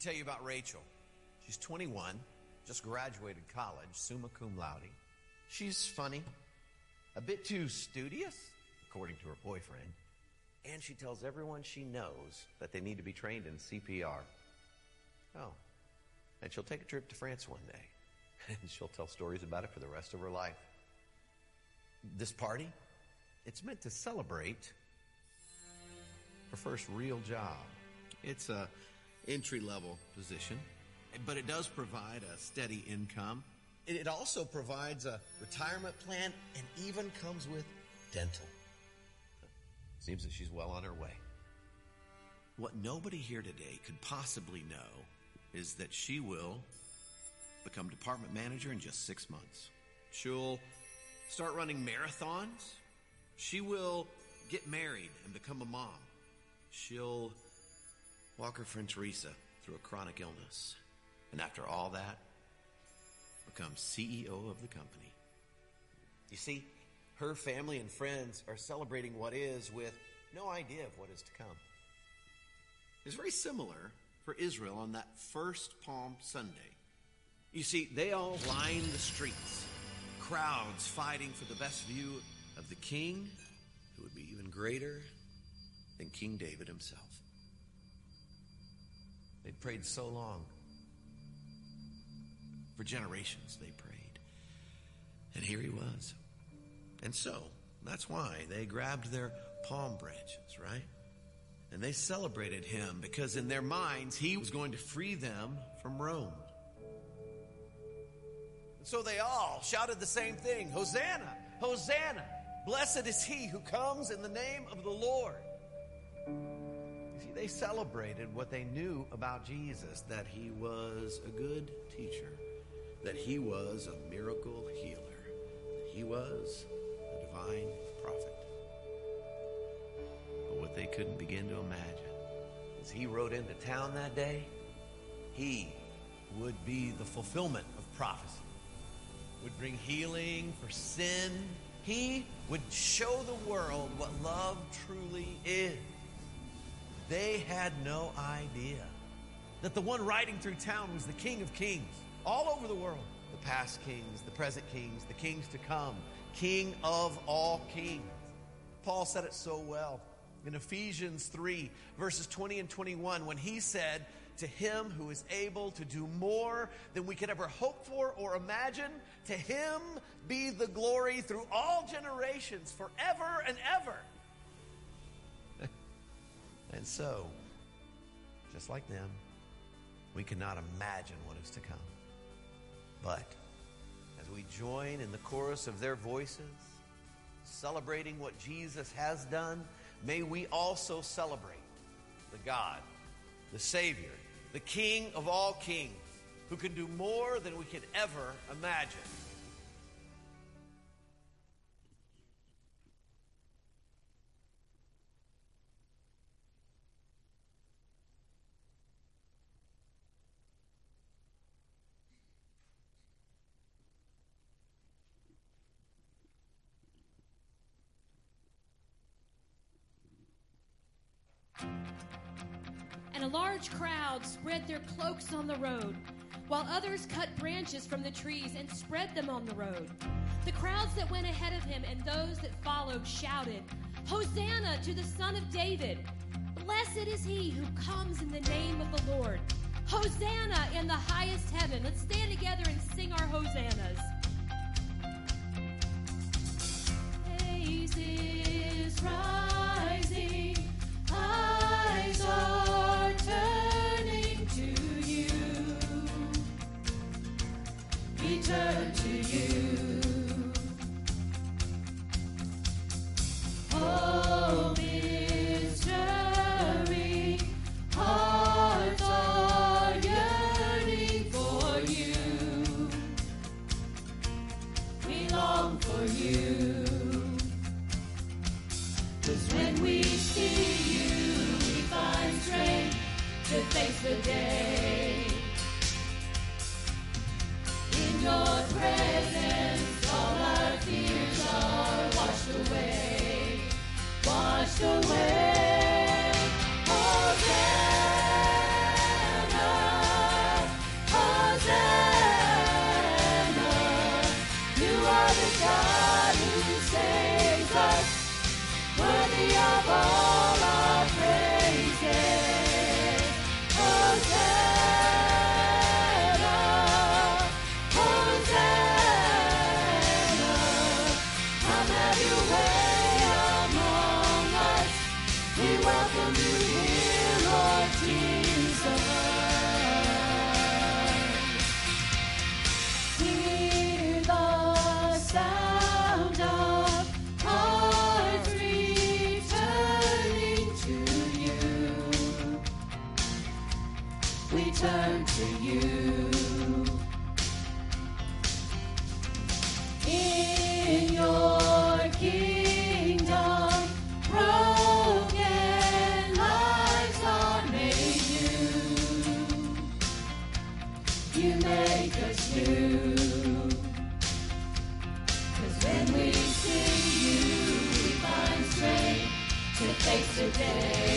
tell you about Rachel. She's 21, just graduated college, summa cum laude. She's funny, a bit too studious, according to her boyfriend, and she tells everyone she knows that they need to be trained in CPR. Oh, and she'll take a trip to France one day, and she'll tell stories about it for the rest of her life. This party, it's meant to celebrate her first real job. It's a entry level position, but it does provide a steady income. It also provides a retirement plan and even comes with dental. Seems that she's well on her way. What nobody here today could possibly know is that she will become department manager in just six months. She'll start running marathons. She will get married and become a mom. She'll walk her friend Teresa through a chronic illness. And after all that, become CEO of the company. You see, her family and friends are celebrating what is with no idea of what is to come. It's very similar for Israel on that first Palm Sunday. You see, they all line the streets, crowds fighting for the best view of the king, who would be even greater than King David himself. They prayed so long. For generations they prayed. And here he was. And so, that's why they grabbed their palm branches, right? And they celebrated him because in their minds he was going to free them from Rome. And so they all shouted the same thing Hosanna! Hosanna! Blessed is he who comes in the name of the Lord. See, they celebrated what they knew about Jesus that he was a good teacher, that he was a miracle healer, that he was a divine prophet. But what they couldn't begin to imagine is he rode into town that day, he would be the fulfillment of prophecy, would bring healing for sin. He would show the world what love truly is. They had no idea that the one riding through town was the King of Kings all over the world. The past kings, the present kings, the kings to come, King of all kings. Paul said it so well in Ephesians 3, verses 20 and 21, when he said, To him who is able to do more than we could ever hope for or imagine, to him be the glory through all generations, forever and ever. And so, just like them, we cannot imagine what is to come. But as we join in the chorus of their voices, celebrating what Jesus has done, may we also celebrate the God, the Savior, the King of all kings, who can do more than we can ever imagine. Large crowd spread their cloaks on the road, while others cut branches from the trees and spread them on the road. The crowds that went ahead of him and those that followed shouted, Hosanna to the Son of David! Blessed is he who comes in the name of the Lord. Hosanna in the highest heaven. Let's stand together and sing our hosannas. Rising, We make us. Cause when we see you, we find strength to face the day.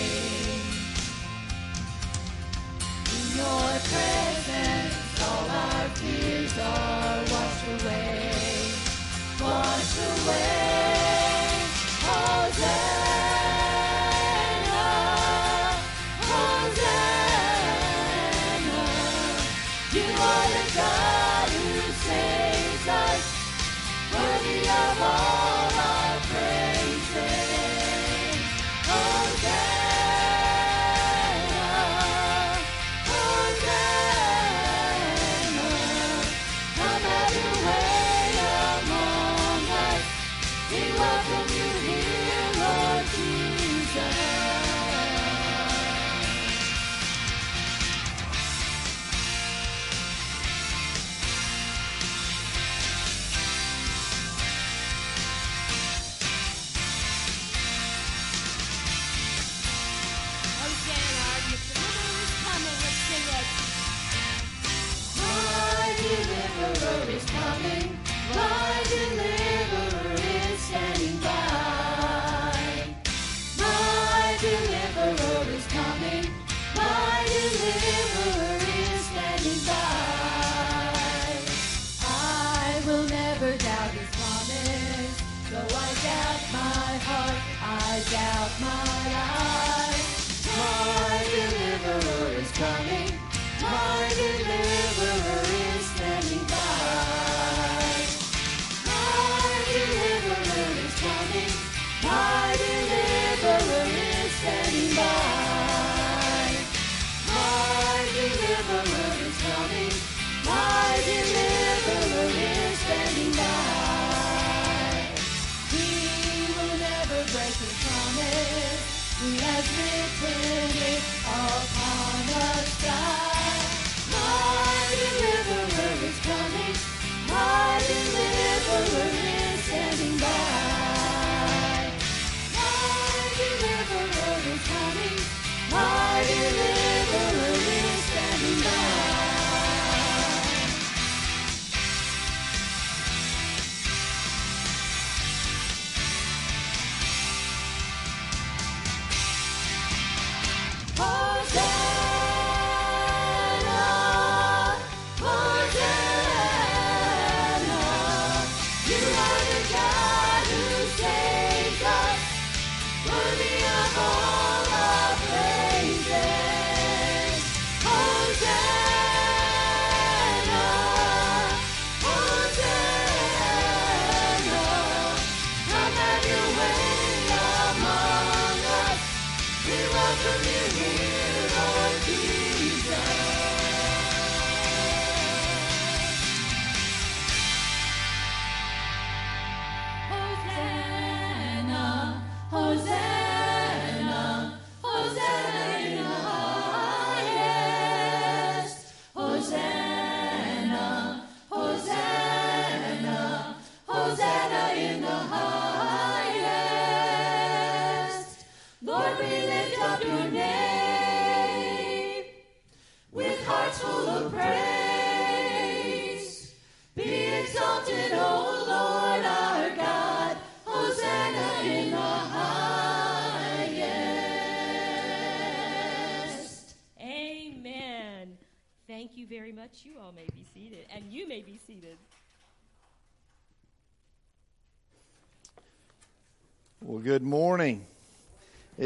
You.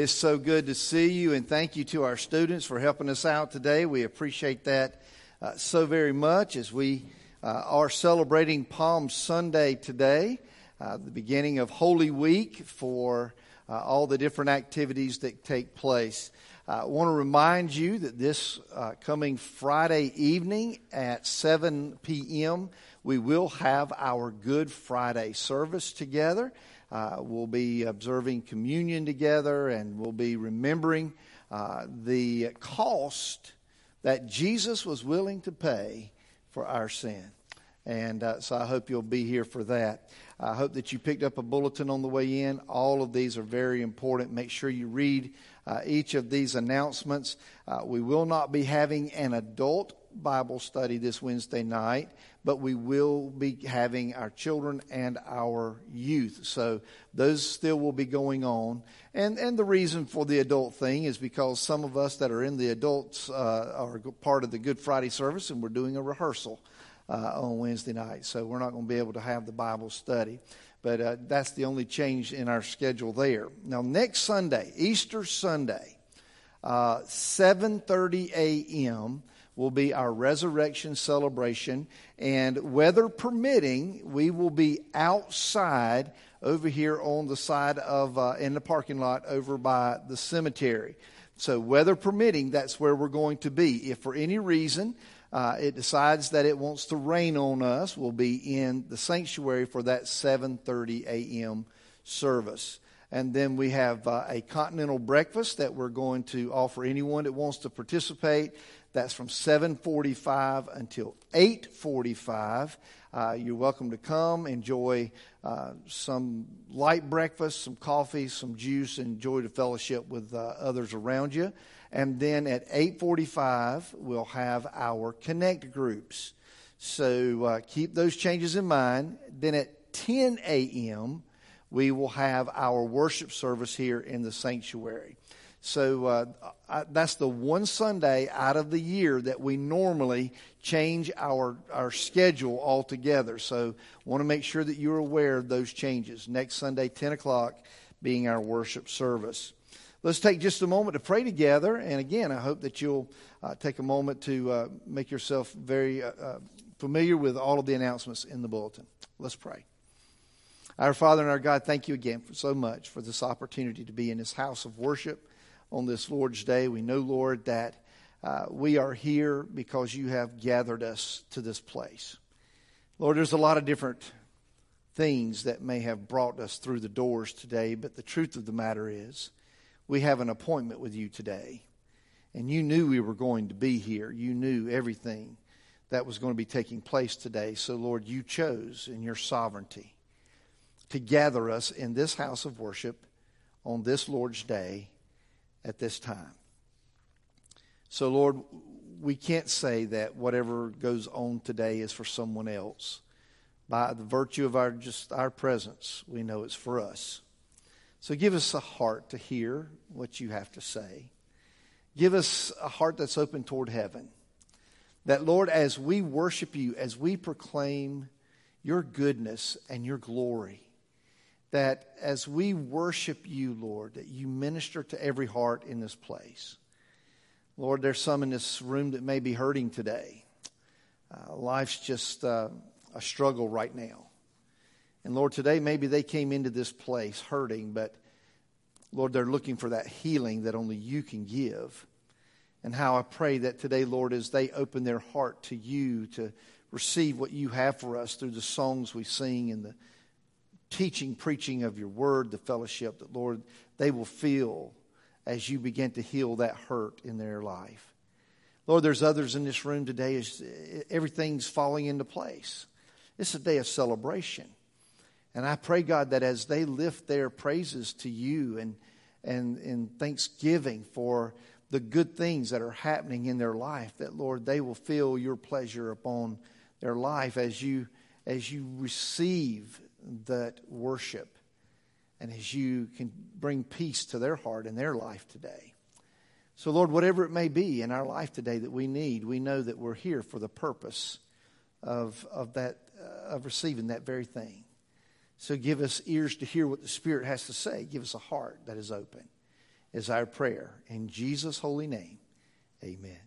is so good to see you, and thank you to our students for helping us out today. We appreciate that uh, so very much as we uh, are celebrating Palm Sunday today, uh, the beginning of Holy Week for uh, all the different activities that take place. Uh, I want to remind you that this uh, coming Friday evening at 7 p.m., we will have our Good Friday service together. Uh, we'll be observing communion together and we'll be remembering uh, the cost that Jesus was willing to pay for our sin. And uh, so I hope you'll be here for that. I hope that you picked up a bulletin on the way in. All of these are very important. Make sure you read uh, each of these announcements. Uh, we will not be having an adult Bible study this Wednesday night but we will be having our children and our youth. So those still will be going on. And, and the reason for the adult thing is because some of us that are in the adults uh, are part of the Good Friday service and we're doing a rehearsal uh, on Wednesday night. So we're not going to be able to have the Bible study. But uh, that's the only change in our schedule there. Now, next Sunday, Easter Sunday, uh, 7.30 a.m., will be our resurrection celebration. And weather permitting, we will be outside over here on the side of, uh, in the parking lot over by the cemetery. So, weather permitting, that's where we're going to be. If for any reason uh, it decides that it wants to rain on us, we'll be in the sanctuary for that 7:30 a.m. service. And then we have uh, a continental breakfast that we're going to offer anyone that wants to participate. That's from 7:45 until 8:45. Uh, you're welcome to come, enjoy uh, some light breakfast, some coffee, some juice, enjoy the fellowship with uh, others around you. And then at 8:45, we'll have our connect groups. So uh, keep those changes in mind. Then at 10 a.m., we will have our worship service here in the sanctuary. So uh, I, that's the one Sunday out of the year that we normally change our, our schedule altogether. So want to make sure that you're aware of those changes. Next Sunday, 10 o'clock, being our worship service. Let's take just a moment to pray together. And again, I hope that you'll uh, take a moment to uh, make yourself very uh, uh, familiar with all of the announcements in the bulletin. Let's pray. Our Father and our God, thank you again for so much for this opportunity to be in this house of worship on this Lord's Day. We know, Lord, that uh, we are here because you have gathered us to this place. Lord, there's a lot of different things that may have brought us through the doors today, but the truth of the matter is we have an appointment with you today. And you knew we were going to be here. You knew everything that was going to be taking place today. So, Lord, you chose in your sovereignty to gather us in this house of worship on this Lord's Day at this time. So, Lord, we can't say that whatever goes on today is for someone else. By the virtue of our just our presence, we know it's for us. So give us a heart to hear what you have to say. Give us a heart that's open toward heaven. That, Lord, as we worship you, as we proclaim your goodness and your glory, that as we worship you, Lord, that you minister to every heart in this place. Lord, there's some in this room that may be hurting today. Uh, life's just uh, a struggle right now. And Lord, today maybe they came into this place hurting, but Lord, they're looking for that healing that only you can give. And how I pray that today, Lord, as they open their heart to you to receive what you have for us through the songs we sing and the teaching, preaching of your word, the fellowship, that, Lord, they will feel as you begin to heal that hurt in their life. Lord, there's others in this room today as eh, everything's falling into place. It's a day of celebration. And I pray, God, that as they lift their praises to you and, and, and thanksgiving for the good things that are happening in their life, that, Lord, they will feel your pleasure upon their life as you, as you receive that worship and as you can bring peace to their heart and their life today. So, Lord, whatever it may be in our life today that we need, we know that we're here for the purpose of, of, that, uh, of receiving that very thing. So, give us ears to hear what the Spirit has to say. Give us a heart that is open, is our prayer. In Jesus' holy name, amen.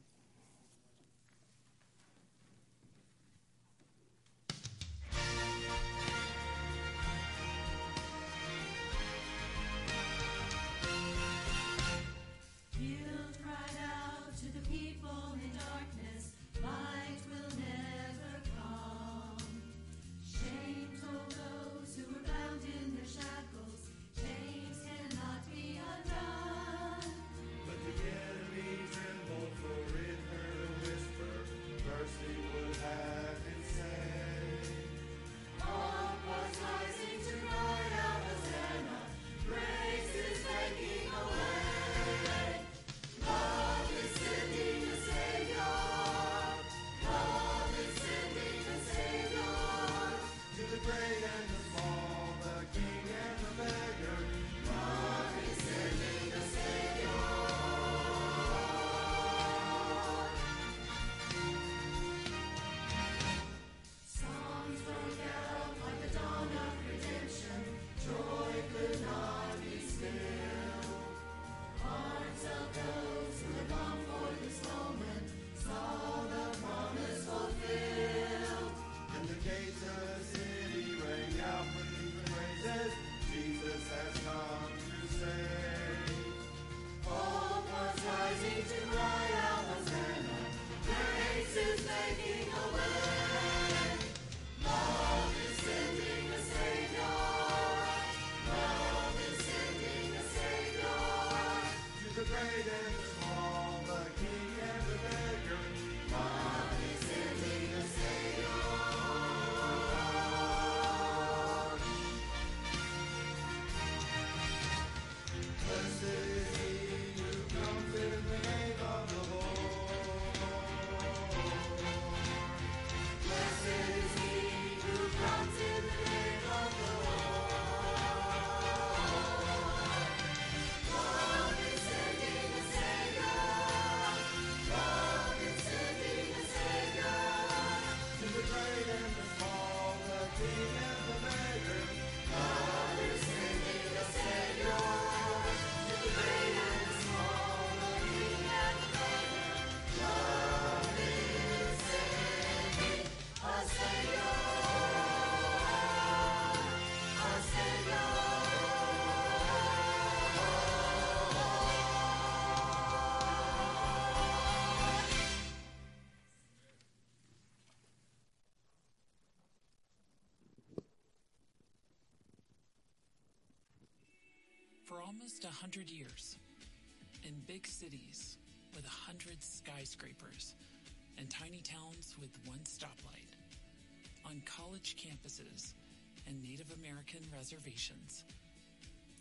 A hundred years, in big cities with a hundred skyscrapers and tiny towns with one stoplight, on college campuses and Native American reservations,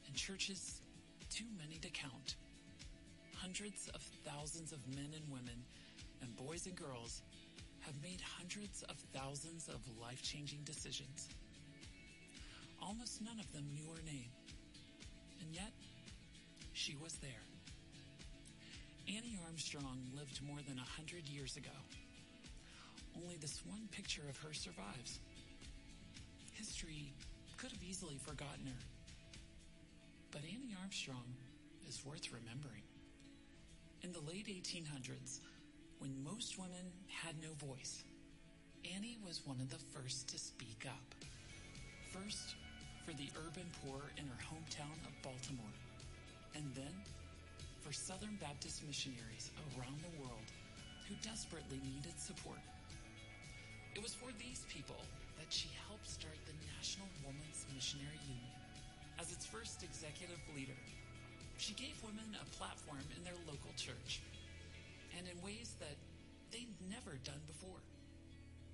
and churches too many to count, hundreds of thousands of men and women and boys and girls have made hundreds of thousands of life changing decisions. Almost none of them knew her name. And yet, she was there. Annie Armstrong lived more than a hundred years ago. Only this one picture of her survives. History could have easily forgotten her. But Annie Armstrong is worth remembering. In the late 1800s, when most women had no voice, Annie was one of the first to speak up. First, for the urban poor in her hometown of Baltimore, and then for Southern Baptist missionaries around the world who desperately needed support. It was for these people that she helped start the National Women's Missionary Union. As its first executive leader, she gave women a platform in their local church and in ways that they'd never done before.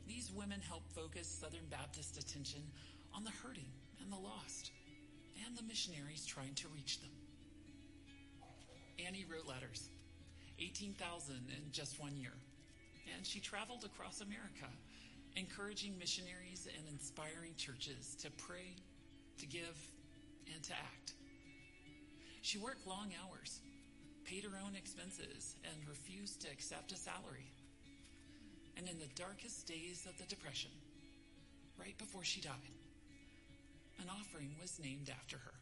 These women helped focus Southern Baptist attention on the hurting and the lost and the missionaries trying to reach them. Annie wrote letters, 18,000 in just one year, and she traveled across America, encouraging missionaries and inspiring churches to pray, to give, and to act. She worked long hours, paid her own expenses, and refused to accept a salary. And in the darkest days of the Depression, right before she died, an offering was named after her.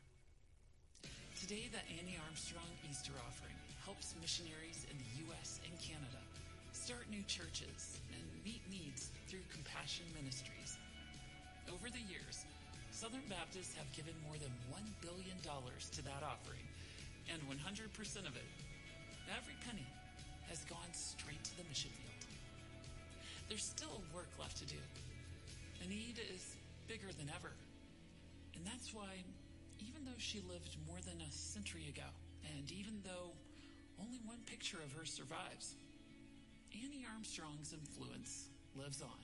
Today, the Annie Armstrong Easter offering helps missionaries in the U.S. and Canada start new churches and meet needs through compassion ministries. Over the years, Southern Baptists have given more than $1 billion to that offering, and 100% of it, every penny, has gone straight to the mission field. There's still work left to do. The need is bigger than ever. And that's why, even though she lived more than a century ago, and even though only one picture of her survives, Annie Armstrong's influence lives on.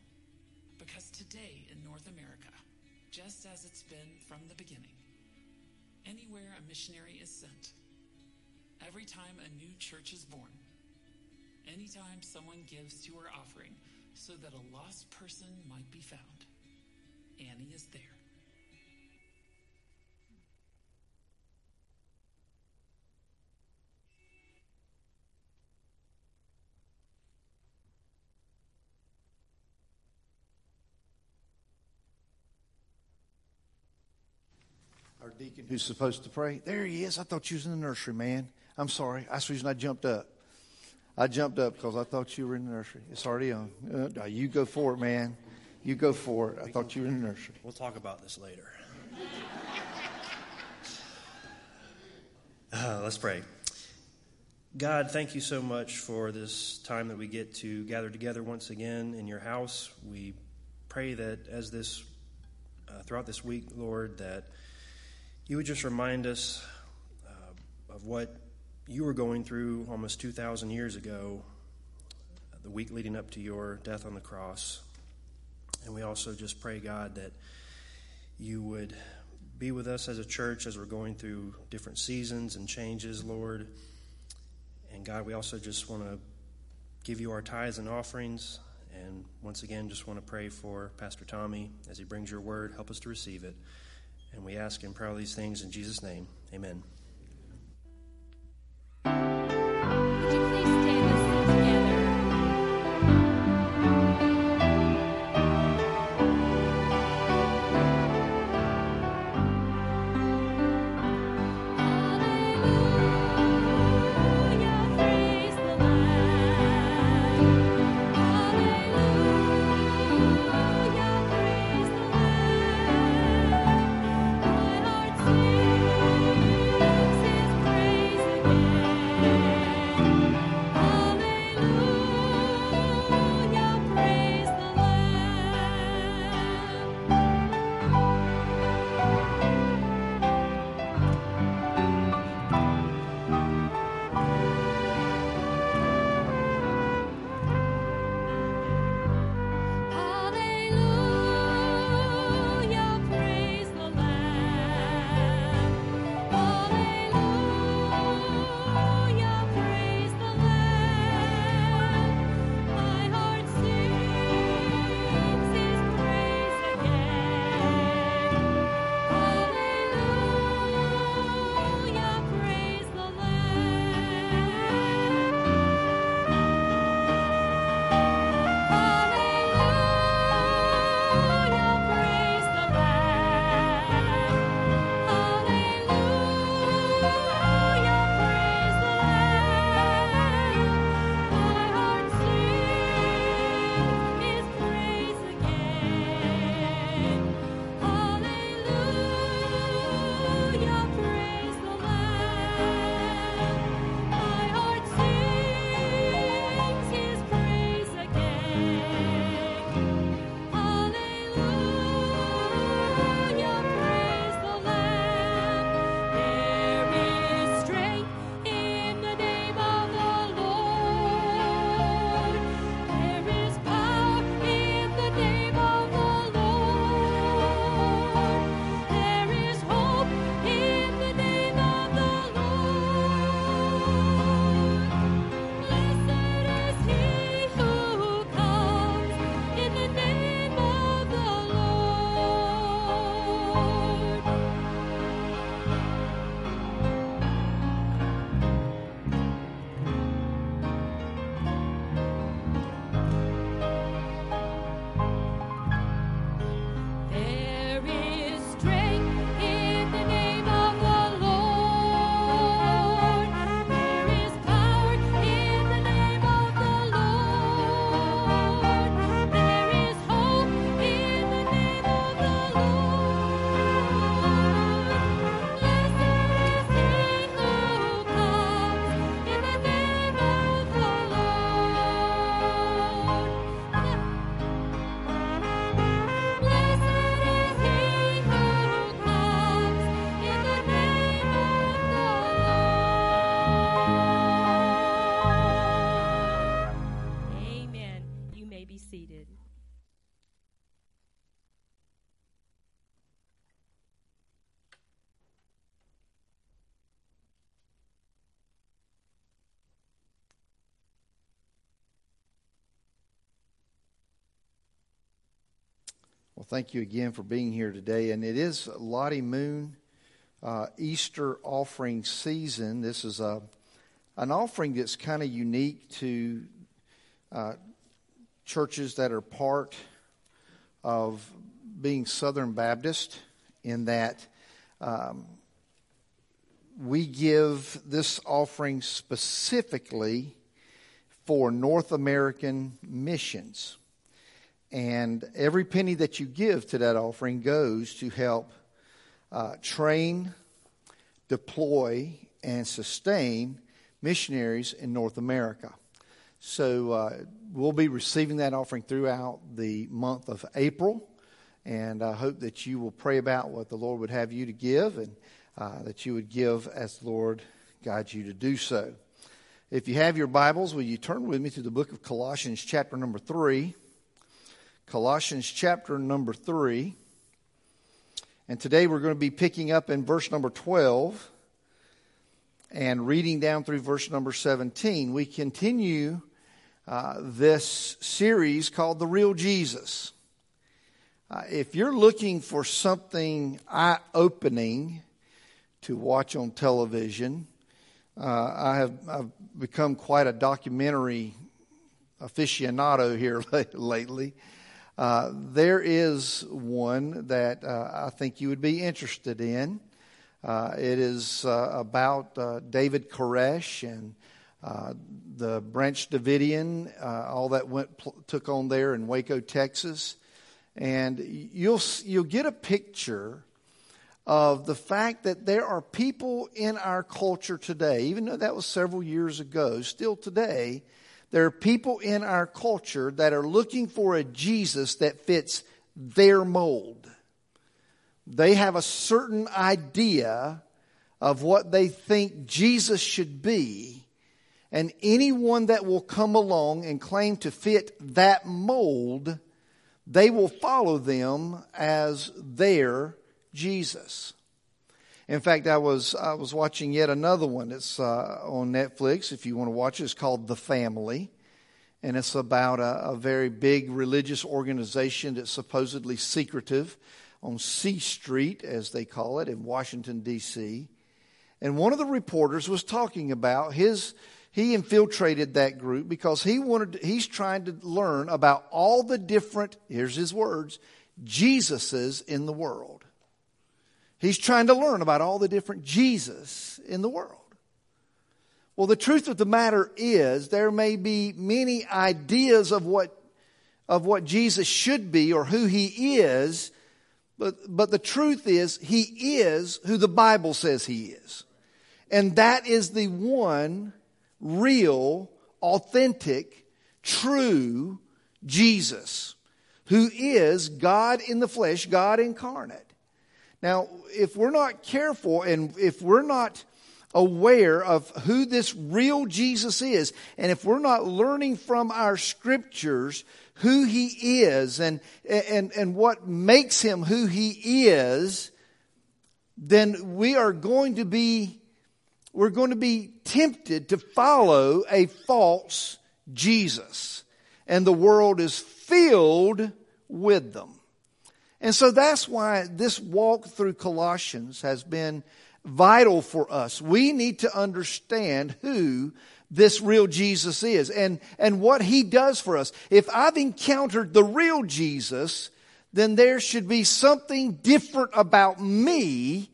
Because today in North America, just as it's been from the beginning, anywhere a missionary is sent, every time a new church is born, anytime someone gives to her offering so that a lost person might be found, Annie is there. Who's supposed to pray. There he is. I thought you was in the nursery, man. I'm sorry. That's the reason I jumped up. I jumped up because I thought you were in the nursery. It's already on. Uh, you go for it, man. You go for it. I thought you were in the nursery. We'll talk about this later. Uh, let's pray. God, thank you so much for this time that we get to gather together once again in your house. We pray that as this, uh, throughout this week, Lord, that you would just remind us uh, of what you were going through almost 2,000 years ago, the week leading up to your death on the cross. And we also just pray, God, that you would be with us as a church as we're going through different seasons and changes, Lord. And God, we also just want to give you our tithes and offerings. And once again, just want to pray for Pastor Tommy as he brings your word. Help us to receive it. And we ask and pray all these things in Jesus' name. Amen. Thank you again for being here today. And it is Lottie Moon uh, Easter offering season. This is a an offering that's kind of unique to uh, churches that are part of being Southern Baptist, in that um, we give this offering specifically for North American missions. And every penny that you give to that offering goes to help uh, train, deploy, and sustain missionaries in North America. So uh, we'll be receiving that offering throughout the month of April. And I hope that you will pray about what the Lord would have you to give and uh, that you would give as the Lord guides you to do so. If you have your Bibles, will you turn with me to the book of Colossians, chapter number 3. Colossians chapter number 3. And today we're going to be picking up in verse number 12 and reading down through verse number 17. We continue uh, this series called The Real Jesus. Uh, if you're looking for something eye opening to watch on television, uh, I have I've become quite a documentary aficionado here lately. Uh, there is one that uh, I think you would be interested in. Uh, it is uh, about uh, David Koresh and the Branch Davidian, all that went pl- took on there in Waco, Texas, and you'll you'll get a picture of the fact that there are people in our culture today, even though that was several years ago, still today there are people in our culture that are looking for a Jesus that fits their mold. They have a certain idea of what they think Jesus should be. And anyone that will come along and claim to fit that mold, they will follow them as their Jesus. In fact, I was I was watching yet another one. It's uh, on Netflix. If you want to watch it, it's called The Family, and it's about a, a very big religious organization that's supposedly secretive on C Street, as they call it, in Washington D.C. And one of the reporters was talking about his he infiltrated that group because he wanted he's trying to learn about all the different here's his words Jesuses in the world. He's trying to learn about all the different Jesus in the world. Well, the truth of the matter is there may be many ideas of what, of what Jesus should be or who he is, but, but the truth is he is who the Bible says he is. And that is the one real, authentic, true Jesus who is God in the flesh, God incarnate. Now, if we're not careful and if we're not aware of who this real Jesus is, and if we're not learning from our scriptures who he is and, and, and what makes him who he is, then we are going to be, we're going to be tempted to follow a false Jesus. And the world is filled with them. And so that's why this walk through Colossians has been vital for us. We need to understand who this real Jesus is and, and what he does for us. If I've encountered the real Jesus, then there should be something different about me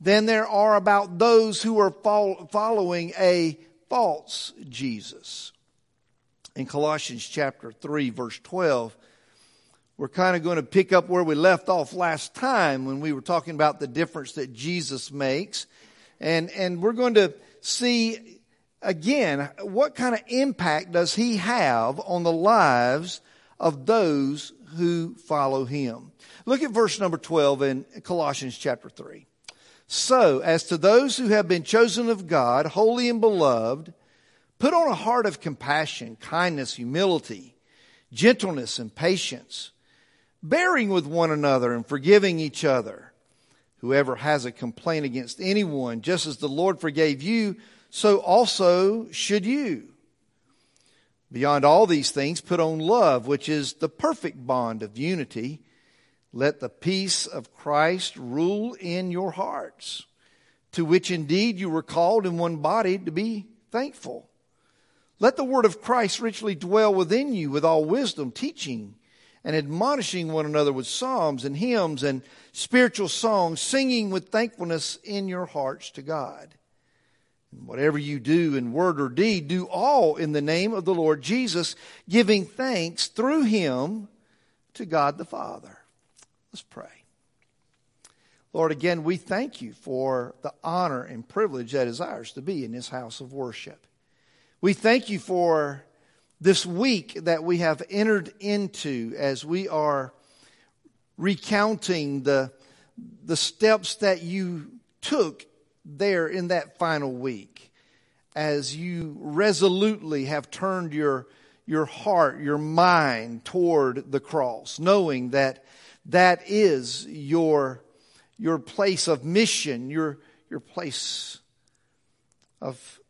than there are about those who are following a false Jesus. In Colossians chapter 3 verse 12, we're kind of going to pick up where we left off last time when we were talking about the difference that Jesus makes. And, and we're going to see again what kind of impact does he have on the lives of those who follow him. Look at verse number 12 in Colossians chapter 3. So, as to those who have been chosen of God, holy and beloved, put on a heart of compassion, kindness, humility gentleness and patience, bearing with one another and forgiving each other. Whoever has a complaint against anyone, just as the Lord forgave you, so also should you. Beyond all these things, put on love, which is the perfect bond of unity. Let the peace of Christ rule in your hearts, to which indeed you were called in one body to be thankful. Let the word of Christ richly dwell within you with all wisdom, teaching and admonishing one another with psalms and hymns and spiritual songs, singing with thankfulness in your hearts to God. And whatever you do in word or deed, do all in the name of the Lord Jesus, giving thanks through him to God the Father. Let's pray. Lord, again, we thank you for the honor and privilege that is ours to be in this house of worship. We thank you for this week that we have entered into as we are recounting the, the steps that you took there in that final week as you resolutely have turned your, your heart, your mind toward the cross, knowing that that is your, your place of mission, your, your place of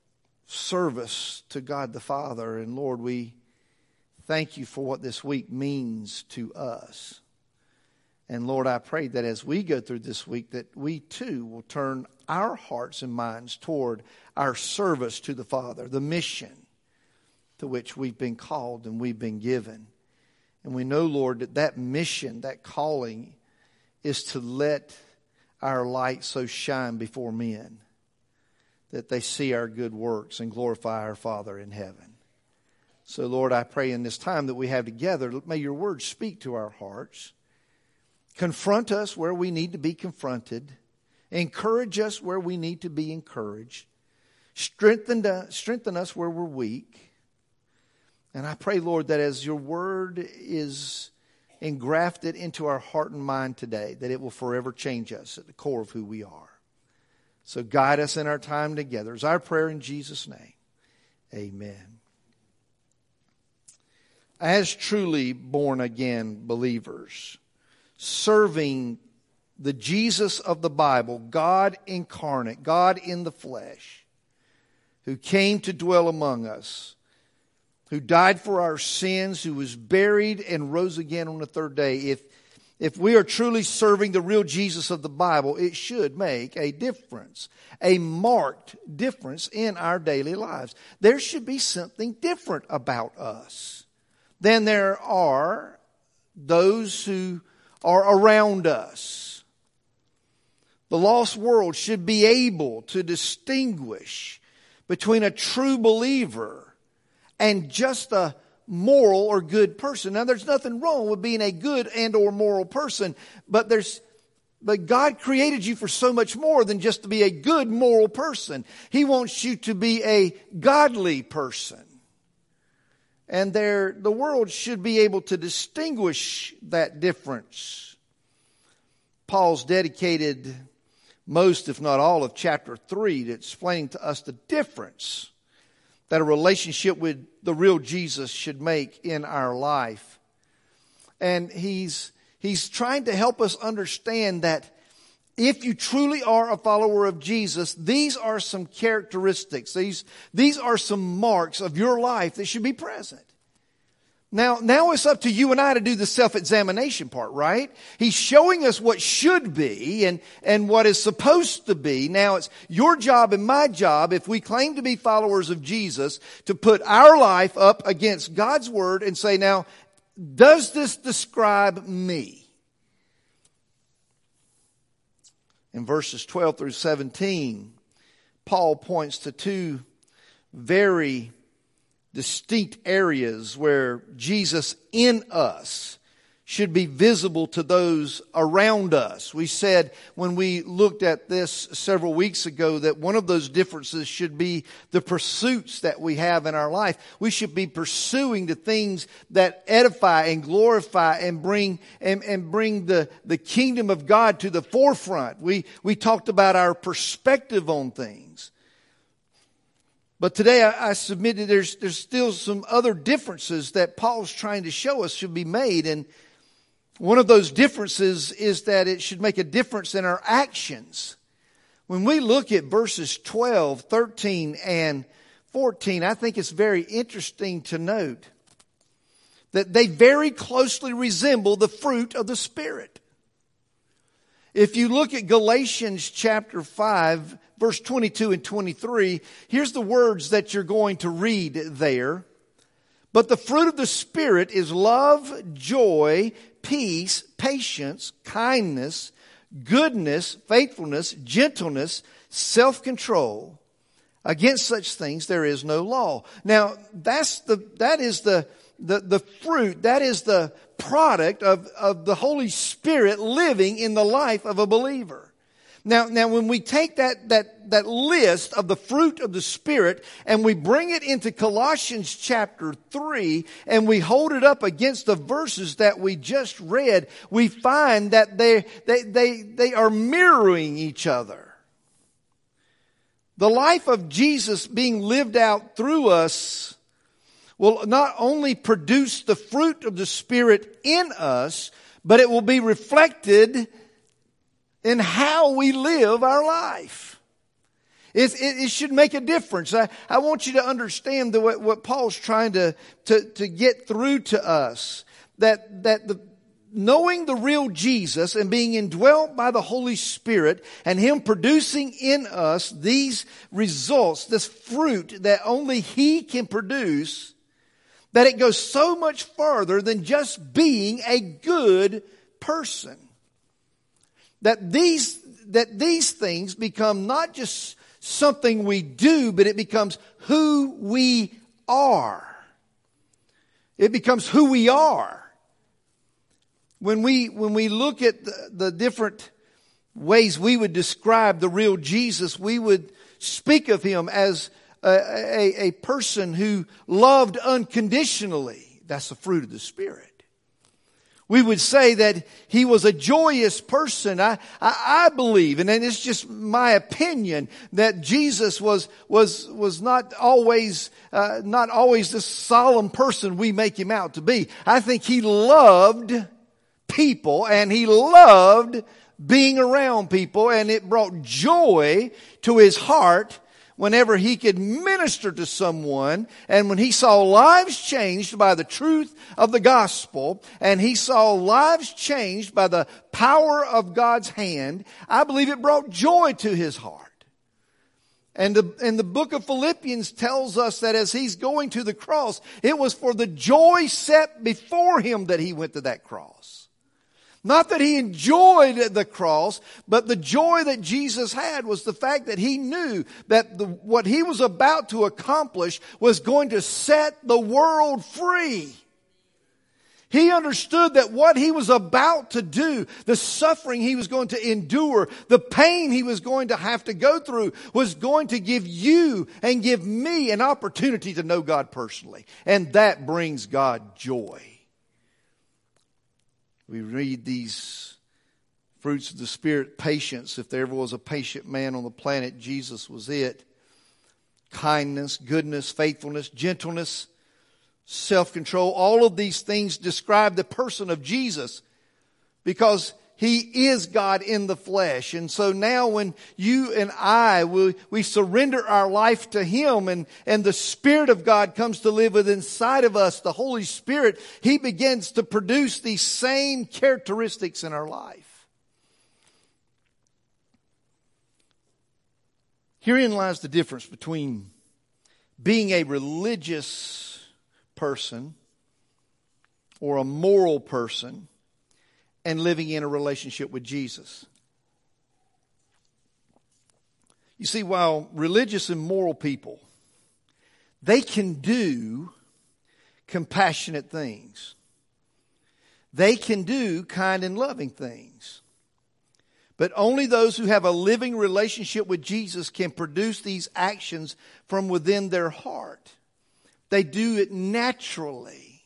service to God the Father. And Lord, we thank you for what this week means to us. And Lord, I pray that as we go through this week, that we too will turn our hearts and minds toward our service to the Father, the mission to which we've been called and we've been given. And we know, Lord, that that mission, that calling, is to let our light so shine before men that they see our good works and glorify our Father in heaven. So, Lord, I pray in this time that we have together, may your word speak to our hearts. Confront us where we need to be confronted. Encourage us where we need to be encouraged. Strengthen, uh, strengthen us where we're weak. And I pray, Lord, that as your word is engrafted into our heart and mind today, that it will forever change us at the core of who we are. So guide us in our time together. Is our prayer in Jesus' name. Amen. As truly born again believers, serving the Jesus of the Bible, God incarnate, God in the flesh, who came to dwell among us, who died for our sins, who was buried and rose again on the third day. If if we are truly serving the real Jesus of the Bible, it should make a difference, a marked difference in our daily lives. There should be something different about us than there are those who are around us. The lost world should be able to distinguish between a true believer and just a moral or good person. Now there's nothing wrong with being a good and or moral person, but there's but God created you for so much more than just to be a good moral person. He wants you to be a godly person. And there the world should be able to distinguish that difference. Paul's dedicated most, if not all, of chapter 3 to explaining to us the difference that a relationship with the real Jesus should make in our life. And he's, he's trying to help us understand that if you truly are a follower of Jesus, these are some characteristics. These, these are some marks of your life that should be present. Now, now it's up to you and I to do the self-examination part, right? He's showing us what should be and, and what is supposed to be. Now it's your job and my job, if we claim to be followers of Jesus, to put our life up against God's Word and say, now, does this describe me? In verses 12 through 17, Paul points to two very distinct areas where Jesus in us should be visible to those around us. We said when we looked at this several weeks ago that one of those differences should be the pursuits that we have in our life. We should be pursuing the things that edify and glorify and bring and, and bring the, the kingdom of God to the forefront. We we talked about our perspective on things. But today I, I submit that there's, there's still some other differences that Paul's trying to show us should be made. And one of those differences is that it should make a difference in our actions. When we look at verses 12, 13, and 14, I think it's very interesting to note that they very closely resemble the fruit of the Spirit. If you look at Galatians chapter 5, verse 22 and 23, here's the words that you're going to read there. But the fruit of the Spirit is love, joy, peace, patience, kindness, goodness, faithfulness, gentleness, self control. Against such things there is no law. Now, that's the, that is the, the, the fruit, that is the product of, of the Holy Spirit living in the life of a believer. Now, now when we take that, that, that list of the fruit of the Spirit and we bring it into Colossians chapter 3 and we hold it up against the verses that we just read, we find that they, they, they, they are mirroring each other. The life of Jesus being lived out through us will not only produce the fruit of the Spirit in us, but it will be reflected in how we live our life. It, it, it, should make a difference. I, I want you to understand the, what, what Paul's trying to, to, to get through to us. That, that the, knowing the real Jesus and being indwelt by the Holy Spirit and Him producing in us these results, this fruit that only He can produce, that it goes so much farther than just being a good person that these, that these things become not just something we do, but it becomes who we are. It becomes who we are. When we, when we look at the, the different ways we would describe the real Jesus, we would speak of him as a, a, a person who loved unconditionally. That's the fruit of the Spirit. We would say that he was a joyous person. I, I, I believe, and it's just my opinion, that Jesus was, was, was not always, uh, not always the solemn person we make him out to be. I think he loved people and he loved being around people and it brought joy to his heart whenever he could minister to someone and when he saw lives changed by the truth of the gospel and he saw lives changed by the power of God's hand, I believe it brought joy to his heart. And the, and the book of Philippians tells us that as he's going to the cross, it was for the joy set before him that he went to that cross. Not that he enjoyed the cross, but the joy that Jesus had was the fact that he knew that the, what he was about to accomplish was going to set the world free. He understood that what he was about to do, the suffering he was going to endure, the pain he was going to have to go through was going to give you and give me an opportunity to know God personally. And that brings God joy. We read these fruits of the Spirit patience. If there ever was a patient man on the planet, Jesus was it. Kindness, goodness, faithfulness, gentleness, self control. All of these things describe the person of Jesus because he is God in the flesh. And so now when you and I, we, we surrender our life to Him and, and the Spirit of God comes to live within inside of us, the Holy Spirit, He begins to produce these same characteristics in our life. Herein lies the difference between being a religious person or a moral person and living in a relationship with Jesus. You see, while religious and moral people, they can do compassionate things. They can do kind and loving things. But only those who have a living relationship with Jesus can produce these actions from within their heart. They do it naturally.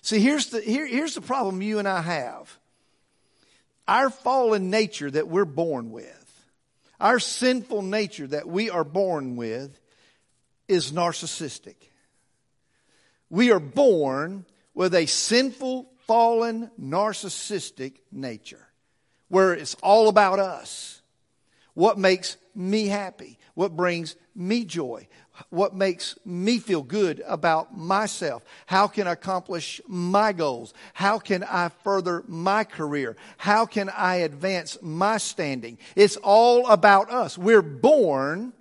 See, here's the, here, here's the problem you and I have our fallen nature that we're born with, our sinful nature that we are born with, is narcissistic. We are born with a sinful, fallen, narcissistic nature where it's all about us. What makes me happy? What brings me joy? What makes me feel good about myself? How can I accomplish my goals? How can I further my career? How can I advance my standing? It's all about us. We're born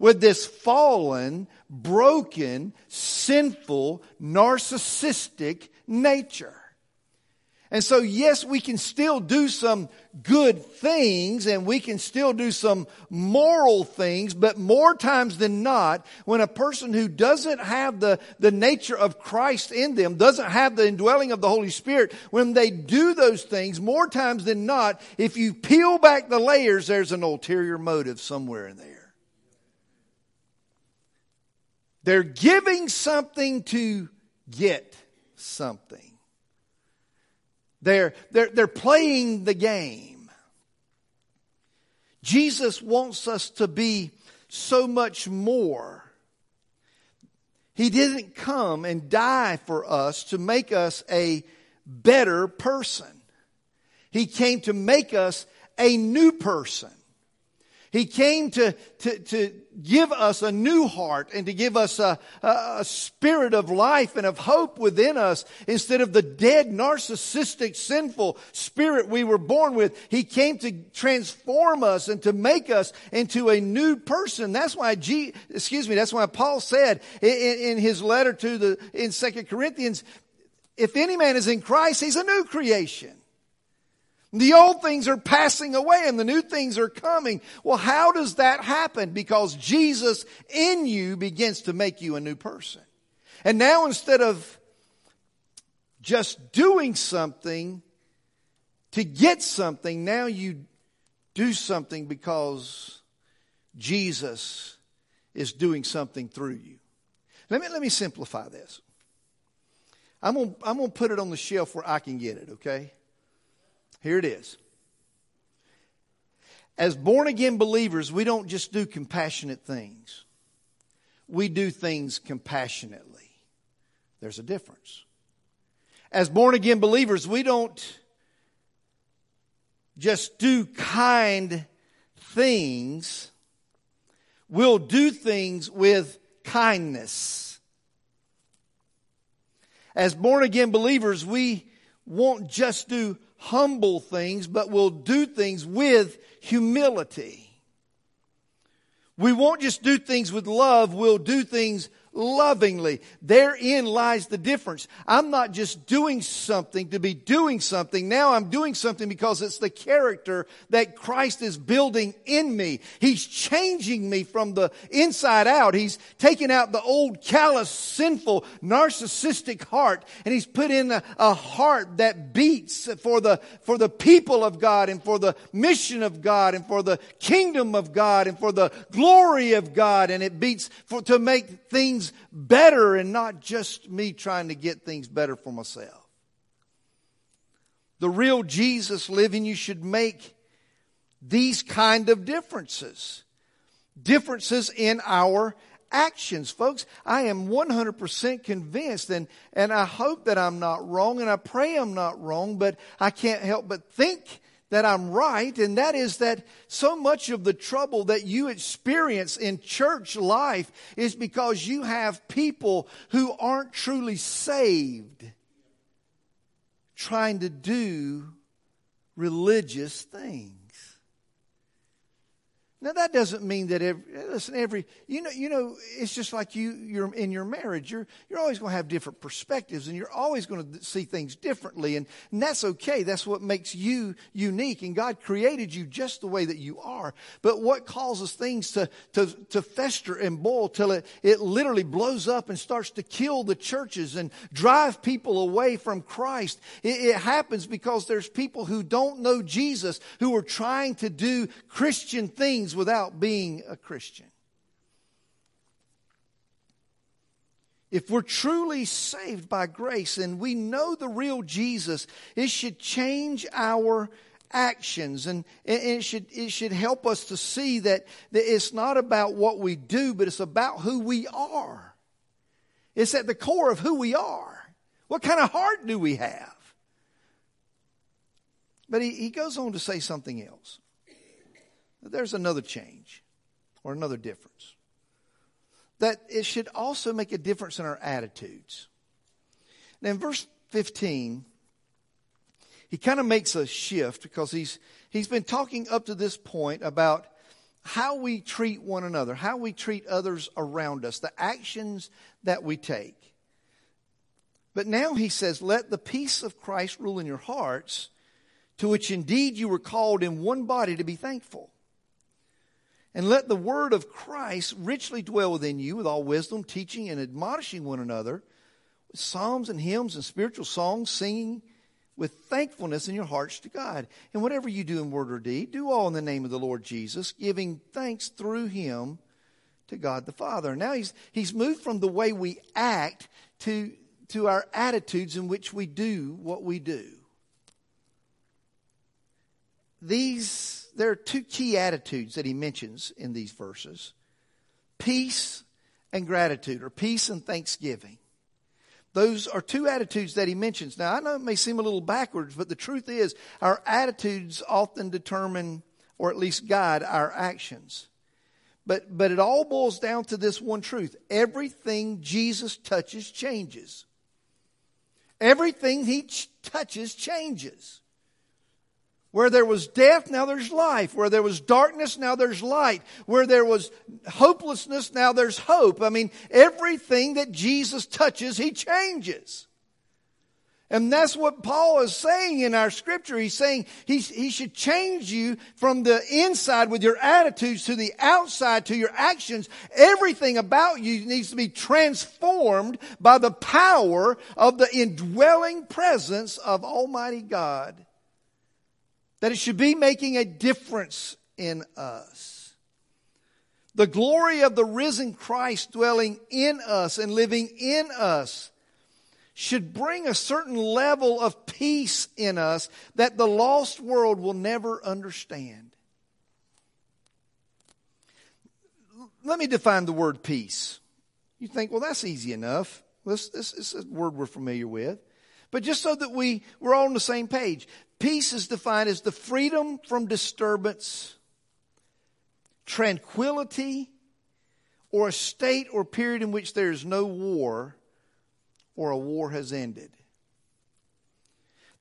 with this fallen, broken, sinful, narcissistic nature. And so, yes, we can still do some good things and we can still do some moral things, but more times than not, when a person who doesn't have the, the nature of Christ in them, doesn't have the indwelling of the Holy Spirit, when they do those things, more times than not, if you peel back the layers, there's an ulterior motive somewhere in there. They're giving something to get something. They're, they're, they're playing the game. Jesus wants us to be so much more. He didn't come and die for us to make us a better person. He came to make us a new person. He came to, to, to give us a new heart and to give us a, a, spirit of life and of hope within us instead of the dead, narcissistic, sinful spirit we were born with. He came to transform us and to make us into a new person. That's why G, excuse me, that's why Paul said in, in his letter to the, in Second Corinthians, if any man is in Christ, he's a new creation. The old things are passing away and the new things are coming. Well, how does that happen? Because Jesus in you begins to make you a new person. And now instead of just doing something to get something, now you do something because Jesus is doing something through you. Let me, let me simplify this. I'm going to I'm going to put it on the shelf where I can get it, okay? Here it is. As born again believers, we don't just do compassionate things, we do things compassionately. There's a difference. As born again believers, we don't just do kind things, we'll do things with kindness. As born again believers, we won't just do humble things, but will do things with humility. We won't just do things with love, we'll do things lovingly. Therein lies the difference. I'm not just doing something to be doing something. Now I'm doing something because it's the character that Christ is building in me. He's changing me from the inside out. He's taken out the old callous, sinful, narcissistic heart and he's put in a, a heart that beats for the, for the people of God and for the mission of God and for the kingdom of God and for the glory of God. And it beats for, to make things things better and not just me trying to get things better for myself. The real Jesus living, you should make these kind of differences. Differences in our actions. Folks, I am 100% convinced and, and I hope that I'm not wrong and I pray I'm not wrong, but I can't help but think that I'm right, and that is that so much of the trouble that you experience in church life is because you have people who aren't truly saved trying to do religious things. Now that doesn't mean that every listen every you know you know it's just like you you're in your marriage. You're you're always going to have different perspectives and you're always going to see things differently and, and that's okay. That's what makes you unique and God created you just the way that you are. But what causes things to to to fester and boil till it it literally blows up and starts to kill the churches and drive people away from Christ? It, it happens because there's people who don't know Jesus who are trying to do Christian things without being a Christian. If we're truly saved by grace and we know the real Jesus, it should change our actions and, and it should it should help us to see that, that it's not about what we do but it's about who we are. It's at the core of who we are. What kind of heart do we have? But he, he goes on to say something else there's another change or another difference that it should also make a difference in our attitudes now in verse 15 he kind of makes a shift because he's he's been talking up to this point about how we treat one another, how we treat others around us, the actions that we take. But now he says, Let the peace of Christ rule in your hearts, to which indeed you were called in one body to be thankful. And let the word of Christ richly dwell within you with all wisdom, teaching and admonishing one another with psalms and hymns and spiritual songs, singing with thankfulness in your hearts to God. And whatever you do in word or deed, do all in the name of the Lord Jesus, giving thanks through him to God the Father. Now he's, he's moved from the way we act to, to our attitudes in which we do what we do. These, there are two key attitudes that he mentions in these verses peace and gratitude, or peace and thanksgiving. Those are two attitudes that he mentions. Now, I know it may seem a little backwards, but the truth is, our attitudes often determine, or at least guide, our actions. But, but it all boils down to this one truth everything Jesus touches changes. Everything he ch- touches changes. Where there was death, now there's life. Where there was darkness, now there's light. Where there was hopelessness, now there's hope. I mean, everything that Jesus touches, he changes. And that's what Paul is saying in our scripture. He's saying he, he should change you from the inside with your attitudes to the outside to your actions. Everything about you needs to be transformed by the power of the indwelling presence of Almighty God that it should be making a difference in us. The glory of the risen Christ dwelling in us and living in us should bring a certain level of peace in us that the lost world will never understand. Let me define the word peace. You think, well, that's easy enough. This, this, this is a word we're familiar with. But just so that we, we're all on the same page, Peace is defined as the freedom from disturbance, tranquility, or a state or period in which there is no war or a war has ended.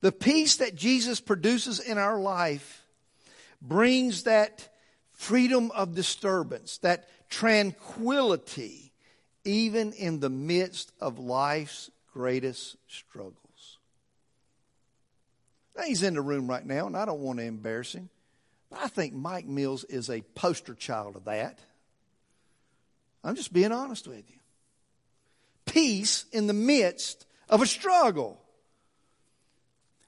The peace that Jesus produces in our life brings that freedom of disturbance, that tranquility, even in the midst of life's greatest struggle. Now, he's in the room right now, and I don't want to embarrass him. But I think Mike Mills is a poster child of that. I'm just being honest with you. Peace in the midst of a struggle.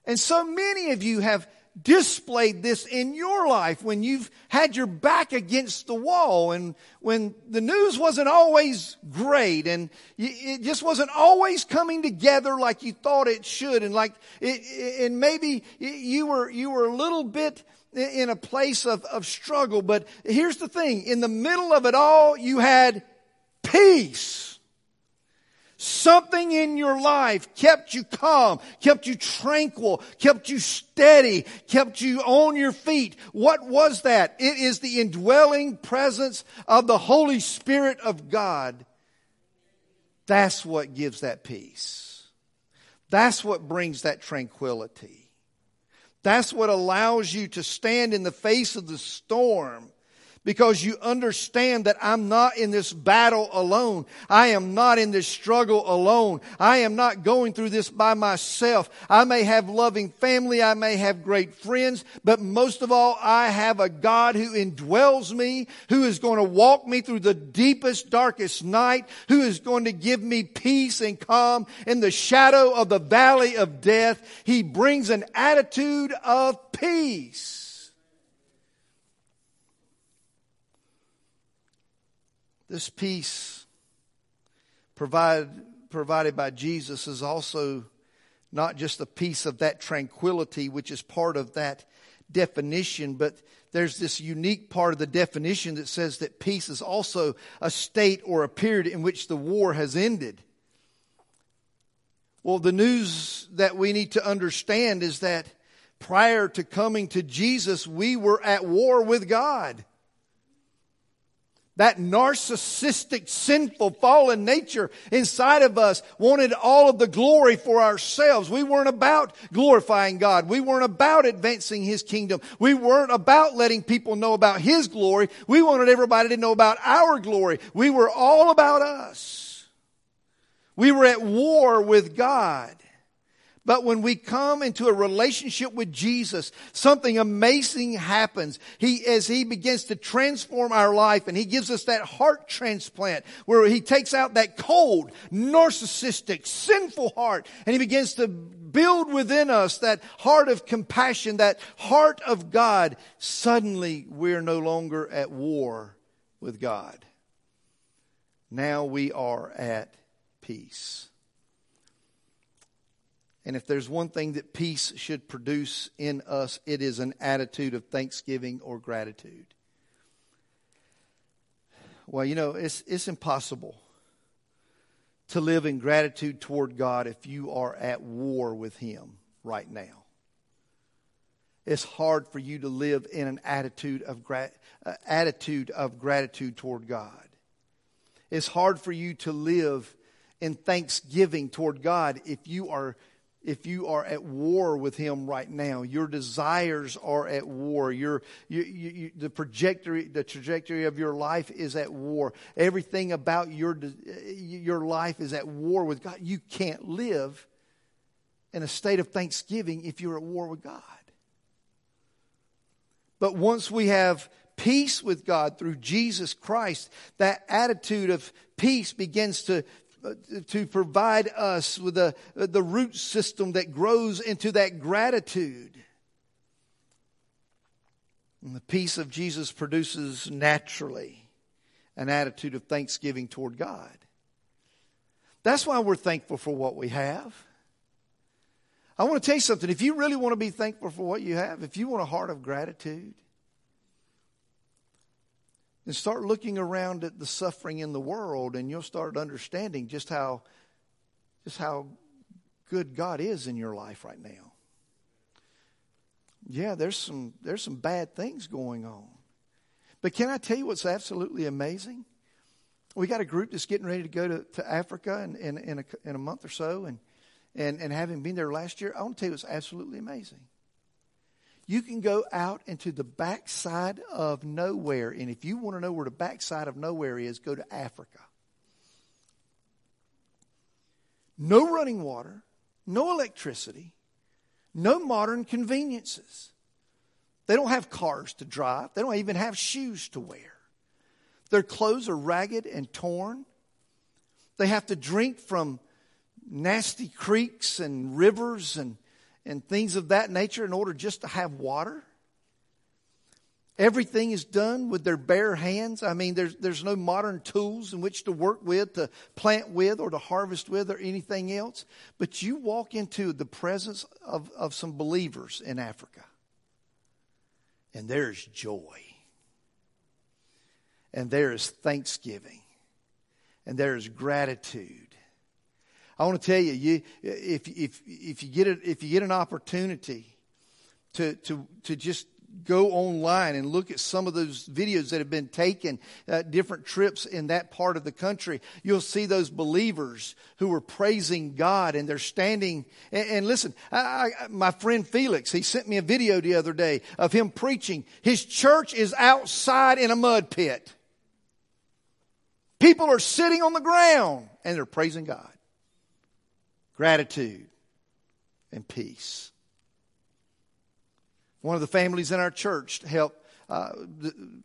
And so many of you have displayed this in your life when you've had your back against the wall and when the news wasn't always great and it just wasn't always coming together like you thought it should and like it, and maybe you were you were a little bit in a place of, of struggle but here's the thing. In the middle of it all you had peace Something in your life kept you calm, kept you tranquil, kept you steady, kept you on your feet. What was that? It is the indwelling presence of the Holy Spirit of God. That's what gives that peace. That's what brings that tranquility. That's what allows you to stand in the face of the storm because you understand that I'm not in this battle alone. I am not in this struggle alone. I am not going through this by myself. I may have loving family. I may have great friends, but most of all, I have a God who indwells me, who is going to walk me through the deepest, darkest night, who is going to give me peace and calm in the shadow of the valley of death. He brings an attitude of peace. This peace provided, by Jesus is also not just the peace of that tranquility, which is part of that definition, but there's this unique part of the definition that says that peace is also a state or a period in which the war has ended. Well, the news that we need to understand is that prior to coming to Jesus, we were at war with God. That narcissistic, sinful, fallen nature inside of us wanted all of the glory for ourselves. We weren't about glorifying God. We weren't about advancing His kingdom. We weren't about letting people know about His glory. We wanted everybody to know about our glory. We were all about us. We were at war with God. But when we come into a relationship with Jesus, something amazing happens. He, as He begins to transform our life and He gives us that heart transplant where He takes out that cold, narcissistic, sinful heart and He begins to build within us that heart of compassion, that heart of God. Suddenly we're no longer at war with God. Now we are at peace. And if there's one thing that peace should produce in us, it is an attitude of thanksgiving or gratitude. Well, you know, it's, it's impossible to live in gratitude toward God if you are at war with Him right now. It's hard for you to live in an attitude of, uh, attitude of gratitude toward God. It's hard for you to live in thanksgiving toward God if you are if you are at war with him right now. Your desires are at war. Your you, you, you, the trajectory the trajectory of your life is at war. Everything about your your life is at war with god. You can't live in a state of thanksgiving if you're at war with god. But once we have peace with god through jesus christ that attitude of peace begins to Uh, to provide us with the, the root system that grows into that gratitude. And the peace of Jesus produces naturally an attitude of thanksgiving toward God. That's why we're thankful for what we have. I want to tell you something. If you really want to be thankful for what you have, if you want a heart of gratitude, and start looking around at the suffering in the world and you'll start understanding just how just how good God is in your life right now. Yeah, there's some there's some bad things going on. But can I tell you what's absolutely amazing? We got a group that's getting ready to go to, to Africa in, in, in, a, in a month or so, and, and, and having been there last year, I want to tell you what's absolutely amazing. You can go out into the backside of nowhere. And if you want to know where the backside of nowhere is, go to Africa. No running water, no electricity, no modern conveniences. They don't have cars to drive, they don't even have shoes to wear. Their clothes are ragged and torn. They have to drink from nasty creeks and rivers and and things of that nature in order just to have water. Everything is done with their bare hands. I mean, there's, there's no modern tools in which to work with, to plant with, or to harvest with, or anything else. But you walk into the presence of, of some believers in Africa, and there's joy, and there is thanksgiving, and there is gratitude I want to tell you, you if, if, if, you get a, if you get an opportunity to, to, to just go online and look at some of those videos that have been taken uh, different trips in that part of the country you'll see those believers who are praising god and they're standing and, and listen I, I, my friend felix he sent me a video the other day of him preaching his church is outside in a mud pit. People are sitting on the ground and they're praising god gratitude, and peace. One of the families in our church helped, uh,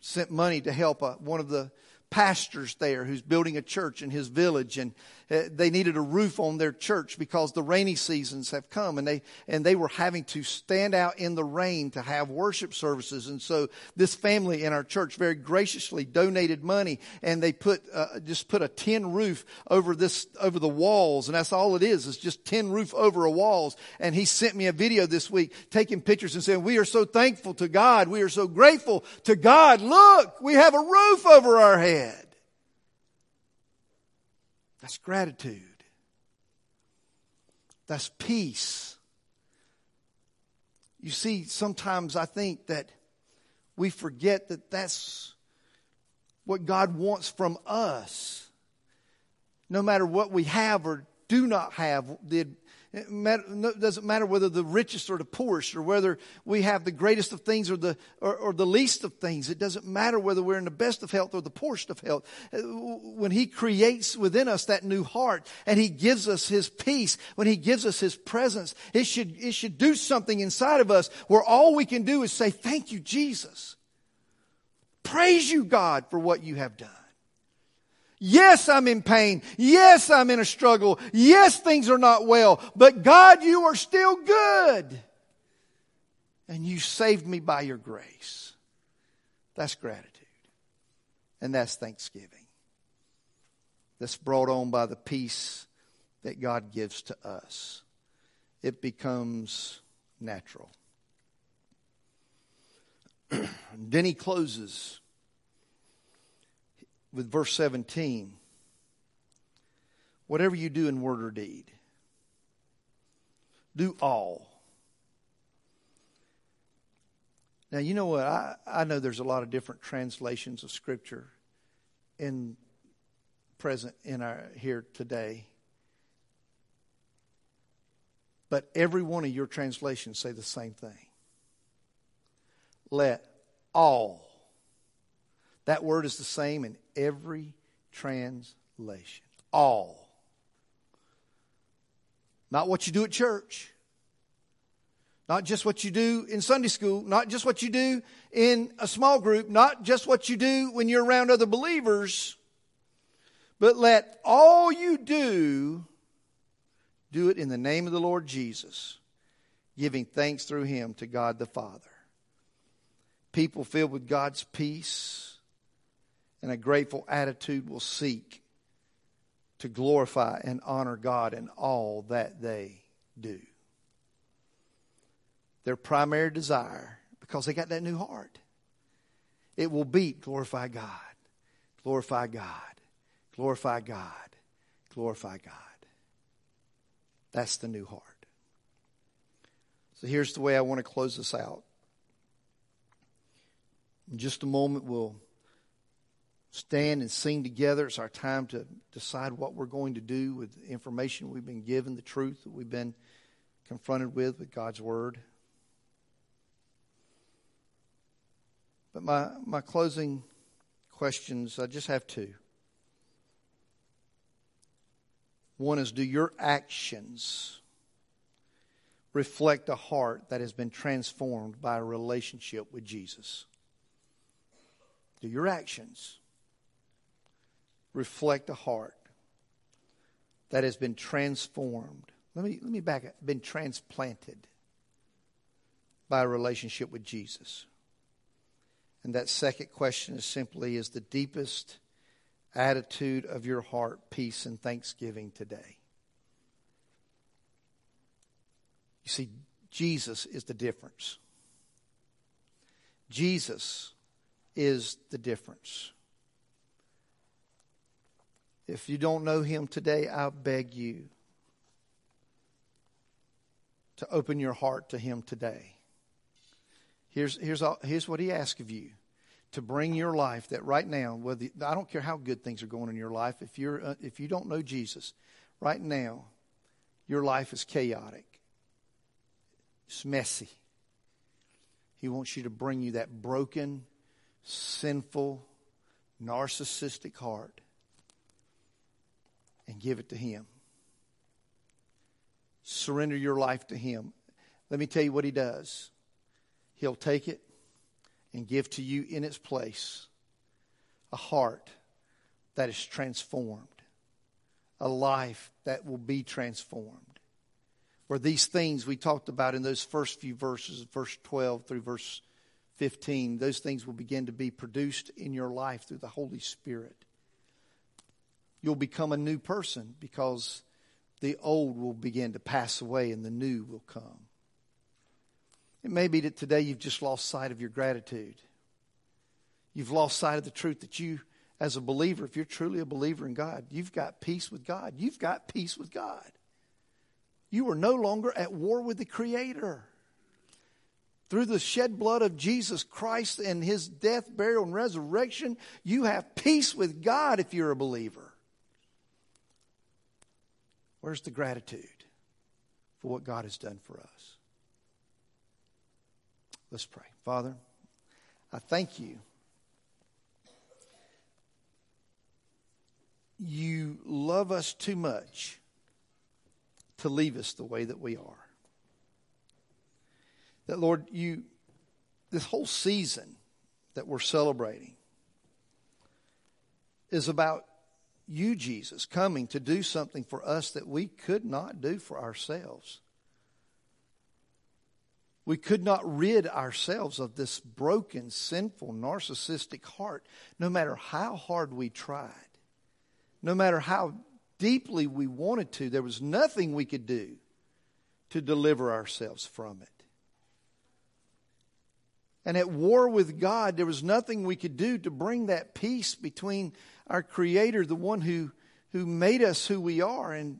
sent money to help uh, one of the pastors there who's building a church in his village and they needed a roof on their church because the rainy seasons have come and they and they were having to stand out in the rain to have worship services. And so this family in our church very graciously donated money and they put uh, just put a tin roof over this over the walls. And that's all it is is just tin roof over a walls. And he sent me a video this week taking pictures and saying we are so thankful to God. We are so grateful to God. Look we have a roof over our head that's gratitude. That's peace. You see, sometimes I think that we forget that that's what God wants from us. No matter what we have or do not have, the it doesn't matter whether the richest or the poorest, or whether we have the greatest of things or the, or, or, the least of things. It doesn't matter whether we're in the best of health or the poorest of health. Uh, when He creates within us that new heart and He gives us His peace, when He gives us His presence, it should, it should do something inside of us where all we can do is say, Thank you, Jesus. Praise you, God, for what you have done. Yes, I'm in pain. Yes, I'm in a struggle. Yes, things are not well. But God, you are still good. And you saved me by your grace. That's gratitude. And that's thanksgiving. That's brought on by the peace that God gives to us. It becomes natural. then he closes with verse 17 whatever you do in word or deed, do all. Now, you know what? I, I know there's a lot of different translations of Scripture in present in our here today. But every one of your translations say the same thing. Let all that word is the same in every translation. All. Not what you do at church. Not just what you do in Sunday school. Not just what you do in a small group. Not just what you do when you're around other believers. But let all you do, do it in the name of the Lord Jesus, giving thanks through him to God the Father. People filled with God's peace and a grateful attitude will seek to glorify and honor God in all that they do. Their primary desire, because they got that new heart, it will be glorify God, glorify God, glorify God, glorify God. That's the new heart. So here's the way I want to close this out. In just a moment, we'll stand and sing together. It's our time to decide what we're going to do with the information we've been given, the truth that we've been confronted with with God's Word. But my, my closing questions, I just have two. One is Do your actions reflect a heart that has been transformed by a relationship with Jesus? Do your actions reflect a heart that has been transformed. Let me, let me back up. Been transplanted by a relationship with Jesus. And that second question is simply is the deepest attitude of your heart peace and thanksgiving today? You see, Jesus is the difference. Jesus is the difference. If you don't know him today, I beg you to open your heart to him today. Here's, here's, all, here's what he asks of you to bring your life that right now, whether, I don't care how good things are going in your life, if, you're, uh, if you don't know Jesus, right now, your life is chaotic, it's messy. He wants you to bring you that broken, sinful, narcissistic heart and give it to Him. Surrender your life to Him. Let me tell you what He does. He'll take it and give to you in its place a heart that is transformed, a life that will be transformed. Where these things we talked about in those first few verses, verse 12 through verse 15, those things will begin to be produced in your life through the Holy Spirit. You'll become a new person because the old will begin to pass away and the new will come. It may be that today you've just lost sight of your gratitude. You've lost sight of the truth that you, as a believer, if you're truly a believer in God, you've got peace with God. You've got peace with God. You are no longer at war with the Creator. Through the shed blood of Jesus Christ and his death, burial, and resurrection, you have peace with God if you're a believer. Where's the gratitude for what God has done for us? Let's pray. Father, I thank you. You love us too much to leave us the way that we are. That, Lord, you, this whole season that we're celebrating is about you, Jesus, coming to do something for us that we could not do for ourselves. We could not rid ourselves of this broken, sinful, narcissistic heart, no matter how hard we tried, no matter how deeply we wanted to. There was nothing we could do to deliver ourselves from it. And at war with God, there was nothing we could do to bring that peace between our Creator, the one who, who made us who we are, and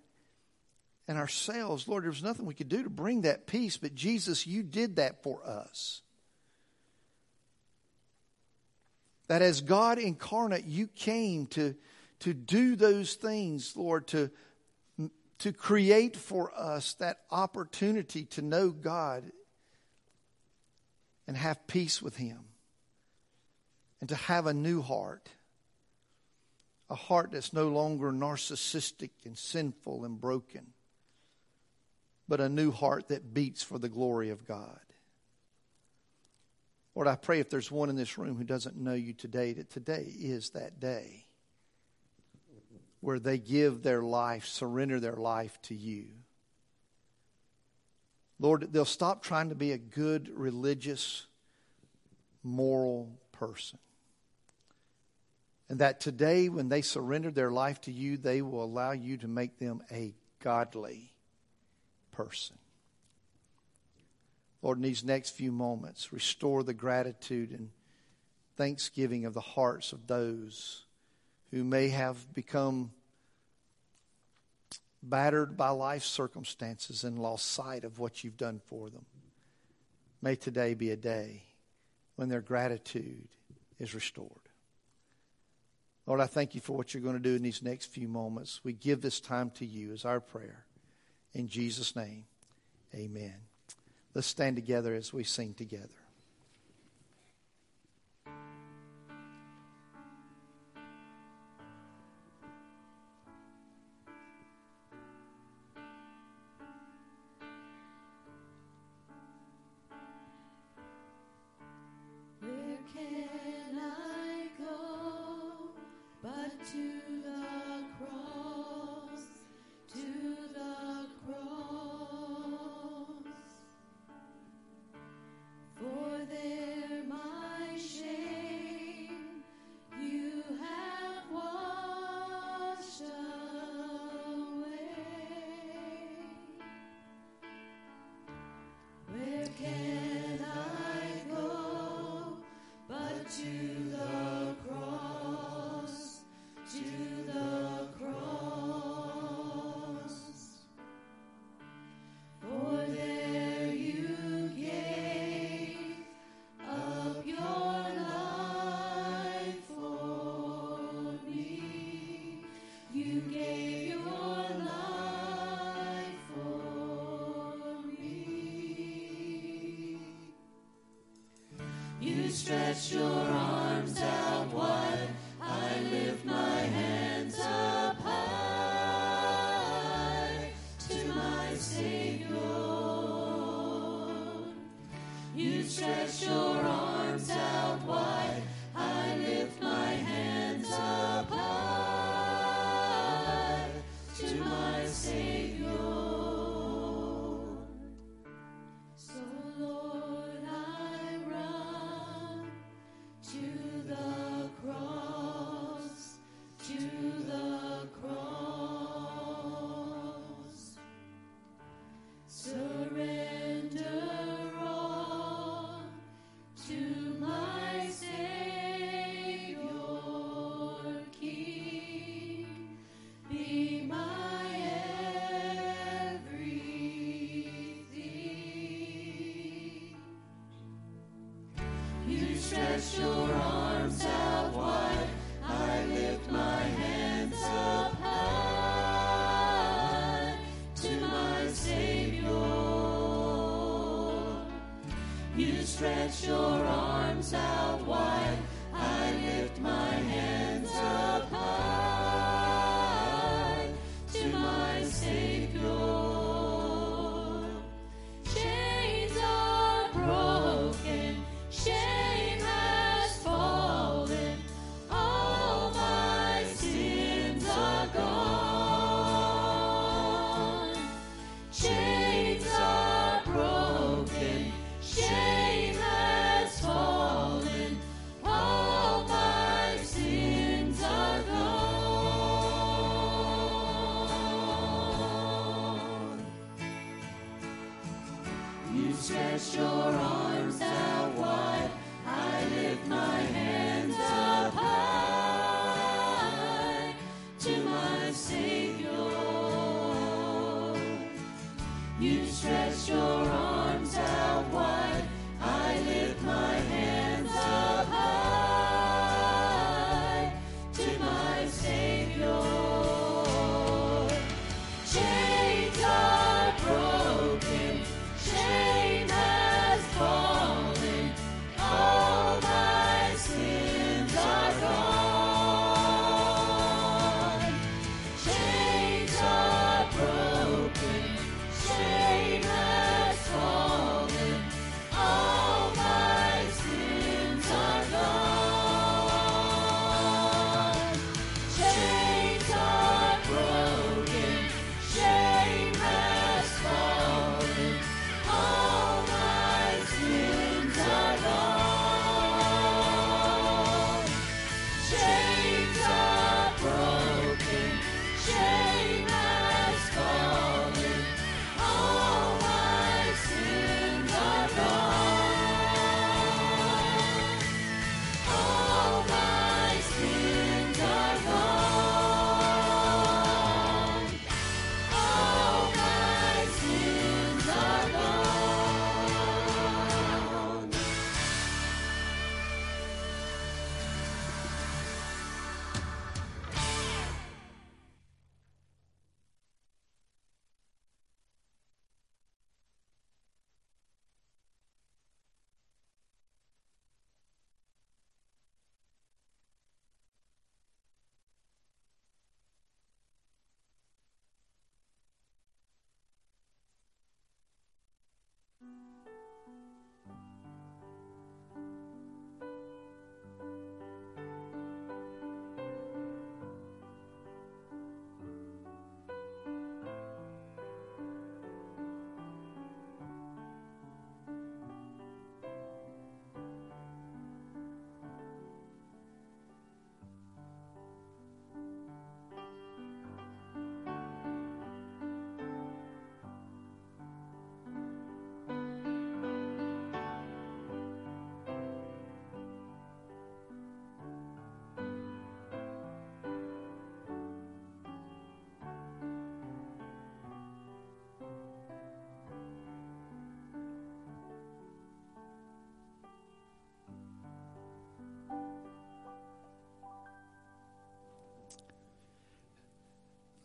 and ourselves. Lord, there was nothing we could do to bring that peace, but Jesus, you did that for us. That as God incarnate, you came to, to do those things, Lord, to, to create for us that opportunity to know God and have peace with Him and to have a new heart. A heart that's no longer narcissistic and sinful and broken but a new heart that beats for the glory of God. Lord, I pray if there's one in this room who doesn't know you today, that today is that day where they give their life, surrender their life to you. Lord, they'll stop trying to be a good, religious, moral person. And that today, when they surrender their life to you, they will allow you to make them a godly person. Lord, in these next few moments, restore the gratitude and thanksgiving of the hearts of those who may have become battered by life circumstances and lost sight of what you've done for them. May today be a day when their gratitude is restored. Lord, I thank you for what you're going to do in these next few moments. We give this time to you as our prayer. In Jesus' name, amen. Let's stand together as we sing together.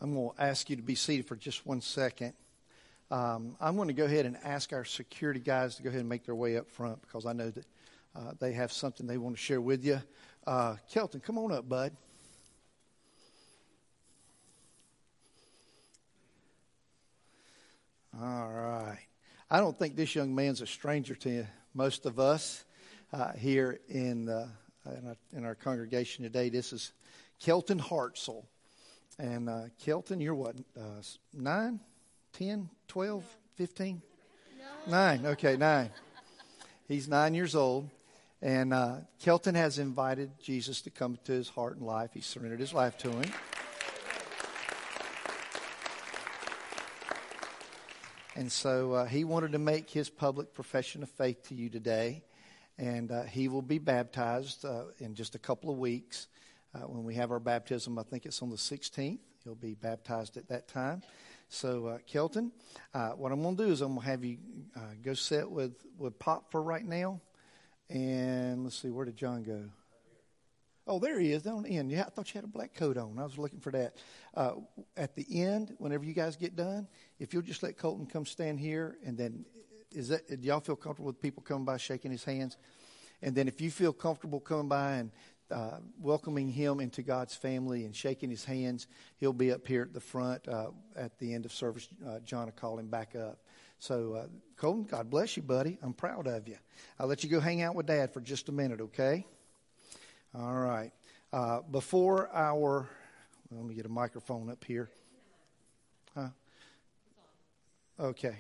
I'm going to ask you to be seated for just one second. Um, I'm going to go ahead and ask our security guys to go ahead and make their way up front because I know that uh, they have something they want to share with you. Uh, Kelton, come on up, bud. All right. I don't think this young man's a stranger to you. most of us uh, here in, uh, in, our, in our congregation today. This is Kelton Hartzell. And uh, Kelton, you're what, uh, 9, 10, 12, 15? Nine. Okay, nine. He's nine years old. And uh, Kelton has invited Jesus to come to his heart and life. He surrendered his life to him. And so uh, he wanted to make his public profession of faith to you today. And uh, he will be baptized uh, in just a couple of weeks. Uh, when we have our baptism, I think it's on the 16th. He'll be baptized at that time. So, uh, Kelton, uh, what I'm going to do is I'm going to have you uh, go sit with, with Pop for right now. And let's see, where did John go? Oh, there he is on the end. Yeah, I thought you had a black coat on. I was looking for that. Uh, at the end, whenever you guys get done, if you'll just let Colton come stand here, and then is that do y'all feel comfortable with people coming by shaking his hands? And then if you feel comfortable coming by and uh, welcoming him into God's family and shaking his hands, he'll be up here at the front uh, at the end of service. Uh, John will call him back up. So, uh, Colton, God bless you, buddy. I'm proud of you. I'll let you go hang out with Dad for just a minute, okay? All right. Uh, before our, let me get a microphone up here. Huh? Okay.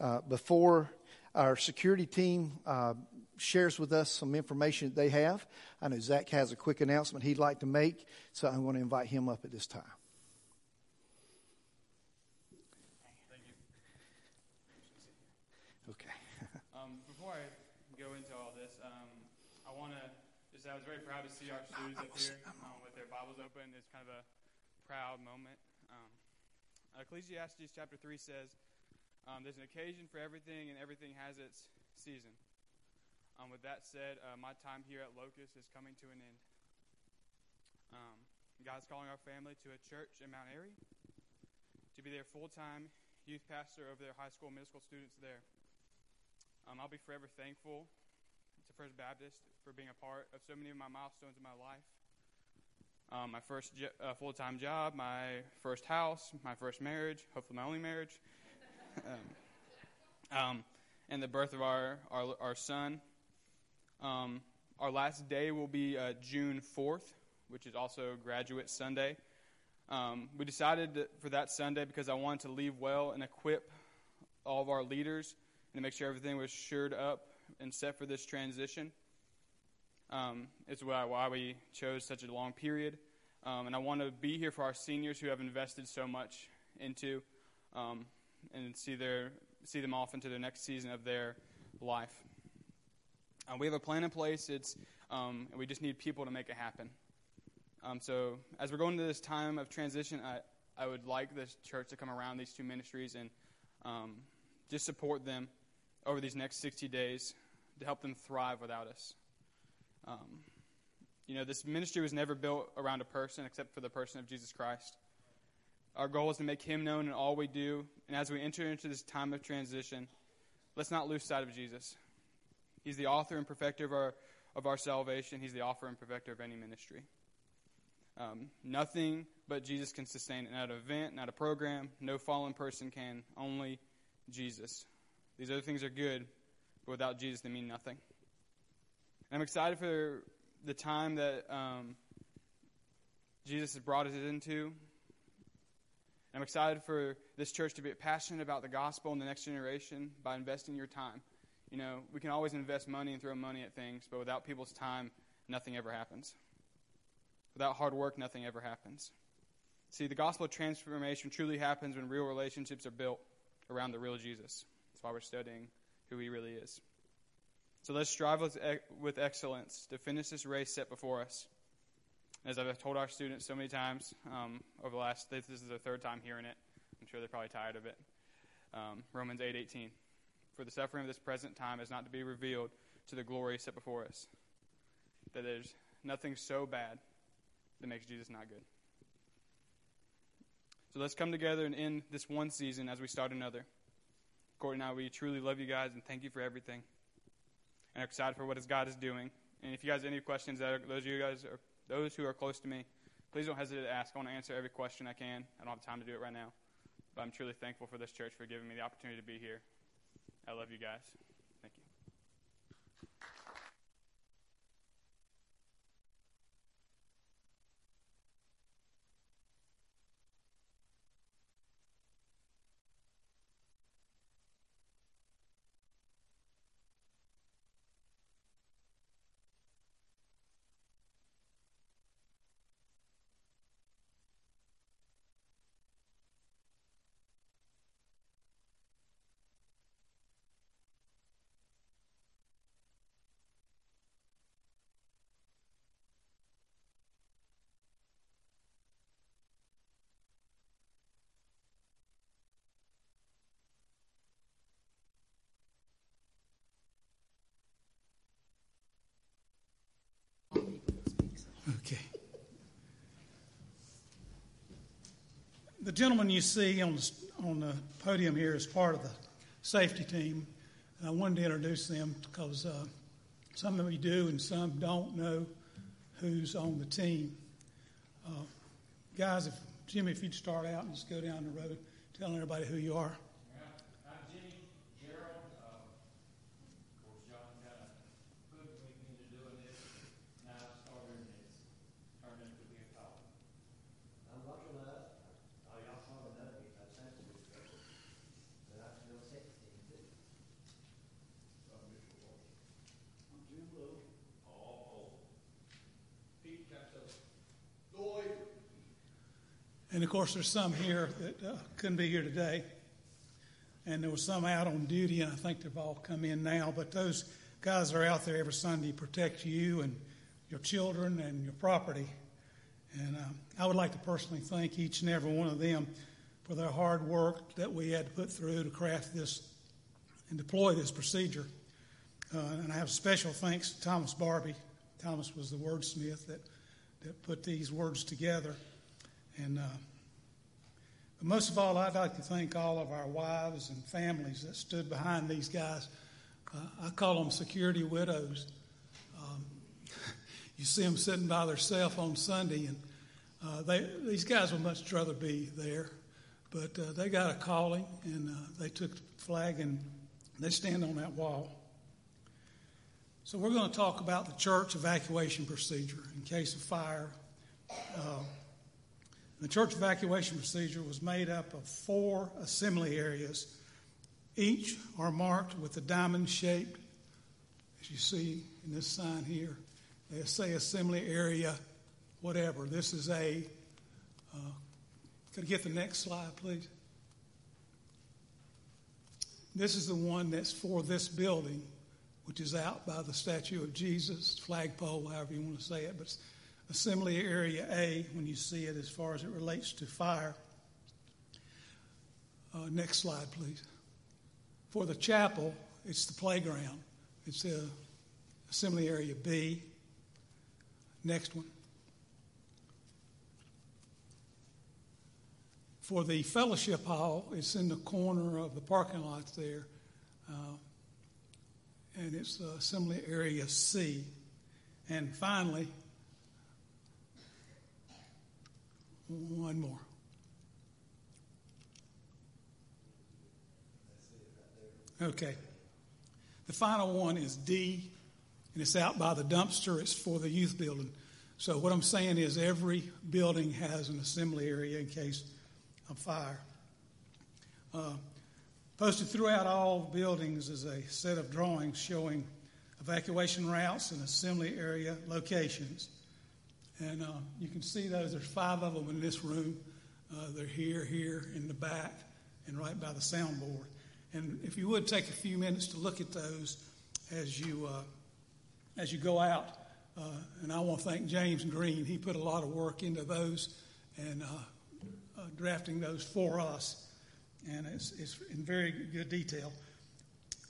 Uh, before our security team uh, shares with us some information that they have, I know Zach has a quick announcement he'd like to make, so I'm going to invite him up at this time. Okay. Um, before I go into all this, um, I want to just, I was very proud to see our students up here um, with their Bibles open. It's kind of a proud moment. Um, Ecclesiastes chapter 3 says, um, There's an occasion for everything, and everything has its season. Um, with that said, uh, my time here at Locust is coming to an end. Um, God's calling our family to a church in Mount Airy to be their full time youth pastor over their high school, middle school students there. Um, I'll be forever thankful to First Baptist for being a part of so many of my milestones in my life. Um, my first uh, full time job, my first house, my first marriage, hopefully my only marriage, um, um, and the birth of our, our, our son. Um, our last day will be uh, June 4th, which is also Graduate Sunday. Um, we decided for that Sunday because I wanted to leave well and equip all of our leaders and to make sure everything was shored up and set for this transition. Um, it's why, why we chose such a long period. Um, and I want to be here for our seniors who have invested so much into um, and see, their, see them off into the next season of their life. Uh, we have a plan in place. It's, um, we just need people to make it happen. Um, so as we're going into this time of transition, I, I would like this church to come around these two ministries and um, just support them over these next 60 days to help them thrive without us. Um, you know, this ministry was never built around a person except for the person of Jesus Christ. Our goal is to make him known in all we do. And as we enter into this time of transition, let's not lose sight of Jesus. He's the author and perfecter of our, of our salvation, He's the author and perfecter of any ministry. Um, nothing but Jesus can sustain it. Not an event, not a program. No fallen person can. Only Jesus. These other things are good, but without Jesus, they mean nothing. And I'm excited for the time that um, Jesus has brought us into. I'm excited for this church to be passionate about the gospel and the next generation by investing your time. You know, we can always invest money and throw money at things, but without people's time, nothing ever happens. Without hard work, nothing ever happens. See, the gospel of transformation truly happens when real relationships are built around the real Jesus. That's why we're studying who he really is. So let's strive with, with excellence to finish this race set before us. As I've told our students so many times um, over the last, this is their third time hearing it. I'm sure they're probably tired of it. Um, Romans 8:18. For the suffering of this present time is not to be revealed to the glory set before us. That there's nothing so bad that makes Jesus not good. So let's come together and end this one season as we start another. Courtney and I, we truly love you guys and thank you for everything. And are excited for what God is doing. And if you guys have any questions, those of you guys are those who are close to me, please don't hesitate to ask. I want to answer every question I can. I don't have time to do it right now. But I'm truly thankful for this church for giving me the opportunity to be here. I love you guys. The gentleman you see on the, on the podium here is part of the safety team. And I wanted to introduce them because uh, some of you do and some don't know who's on the team. Uh, guys, if Jimmy, if you'd start out and just go down the road telling everybody who you are. And of course, there's some here that uh, couldn't be here today. And there was some out on duty, and I think they've all come in now. But those guys are out there every Sunday to protect you and your children and your property. And um, I would like to personally thank each and every one of them for their hard work that we had to put through to craft this and deploy this procedure. Uh, and I have special thanks to Thomas Barbie. Thomas was the wordsmith that, that put these words together. And uh, most of all, I'd like to thank all of our wives and families that stood behind these guys. Uh, I call them security widows. Um, you see them sitting by themselves on Sunday, and uh, they, these guys would much rather be there. But uh, they got a calling, and uh, they took the flag and they stand on that wall. So we're going to talk about the church evacuation procedure in case of fire. The church evacuation procedure was made up of four assembly areas. Each are marked with a diamond shape, as you see in this sign here. They say assembly area, whatever. This is a. Uh, could I get the next slide, please? This is the one that's for this building, which is out by the statue of Jesus, flagpole, however you want to say it, but Assembly Area A when you see it as far as it relates to fire. Uh, next slide, please. For the chapel, it's the playground. It's uh, Assembly Area B. Next one. For the fellowship hall, it's in the corner of the parking lot there. Uh, and it's uh, Assembly Area C. And finally, One more. Okay. The final one is D, and it's out by the dumpster. It's for the youth building. So, what I'm saying is every building has an assembly area in case of fire. Uh, posted throughout all buildings is a set of drawings showing evacuation routes and assembly area locations. And uh, you can see those. There's five of them in this room. Uh, they're here, here, in the back, and right by the soundboard. And if you would take a few minutes to look at those as you uh, as you go out. Uh, and I want to thank James Green. He put a lot of work into those and uh, uh, drafting those for us. And it's, it's in very good detail.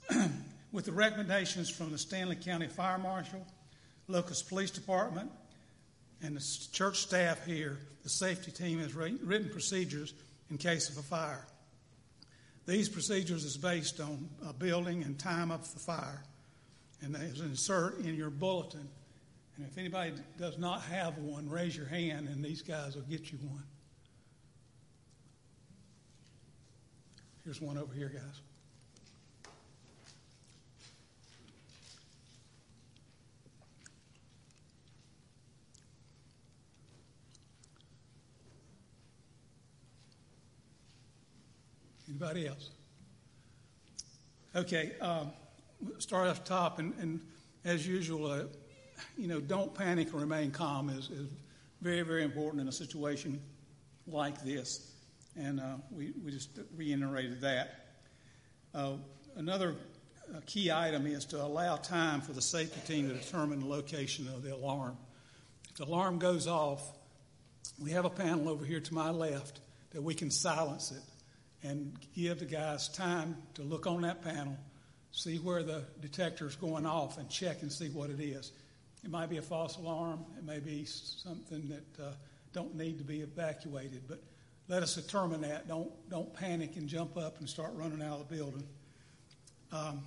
With the recommendations from the Stanly County Fire Marshal, Locust Police Department, and the church staff here, the safety team has written procedures in case of a fire. These procedures is based on a building and time of the fire, and there's an insert in your bulletin. And if anybody does not have one, raise your hand, and these guys will get you one. Here's one over here, guys. Anybody else? Okay, um, start off top, and, and as usual, uh, you know, don't panic and remain calm is, is, very, very important in a situation like this. And uh, we, we just reiterated that. Uh, another uh, key item is to allow time for the safety team to determine the location of the alarm. If the alarm goes off, we have a panel over here to my left that we can silence it and give the guys time to look on that panel, see where the detector is going off, and check and see what it is. It might be a false alarm. It may be something that uh, don't need to be evacuated, but let us determine that. Don't, don't panic and jump up and start running out of the building. Um,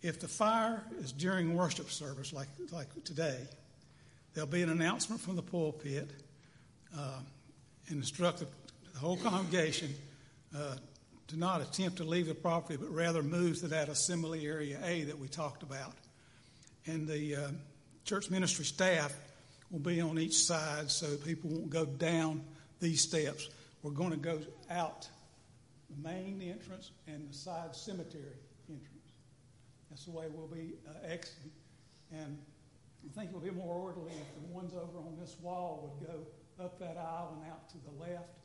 if the fire is during worship service, like, like today, there'll be an announcement from the pulpit uh, and instruct the, the whole congregation uh, to not attempt to leave the property, but rather move to that assembly area A that we talked about. And the uh, church ministry staff will be on each side so people won't go down these steps. We're going to go out the main entrance and the side cemetery entrance. That's the way we'll be uh, exiting. And I think it'll be more orderly if the ones over on this wall would go up that aisle and out to the left.